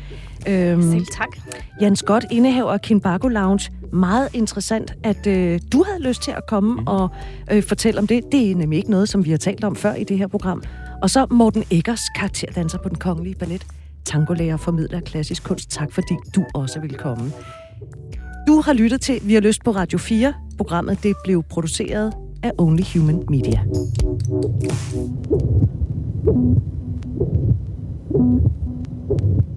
Øhm, Selv tak. Jan Scott, indehaver Kinbago Lounge. Meget interessant, at øh, du havde lyst til at komme mm. og øh, fortælle om det. Det er nemlig ikke noget, som vi har talt om før i det her program. Og så Morten Eggers, karakterdanser på den kongelige ballet, tangolærer og formidler af klassisk kunst. Tak fordi du også vil komme. Du har lyttet til Vi har lyst på Radio 4. Programmet det blev produceret af Only Human Media. Thank you.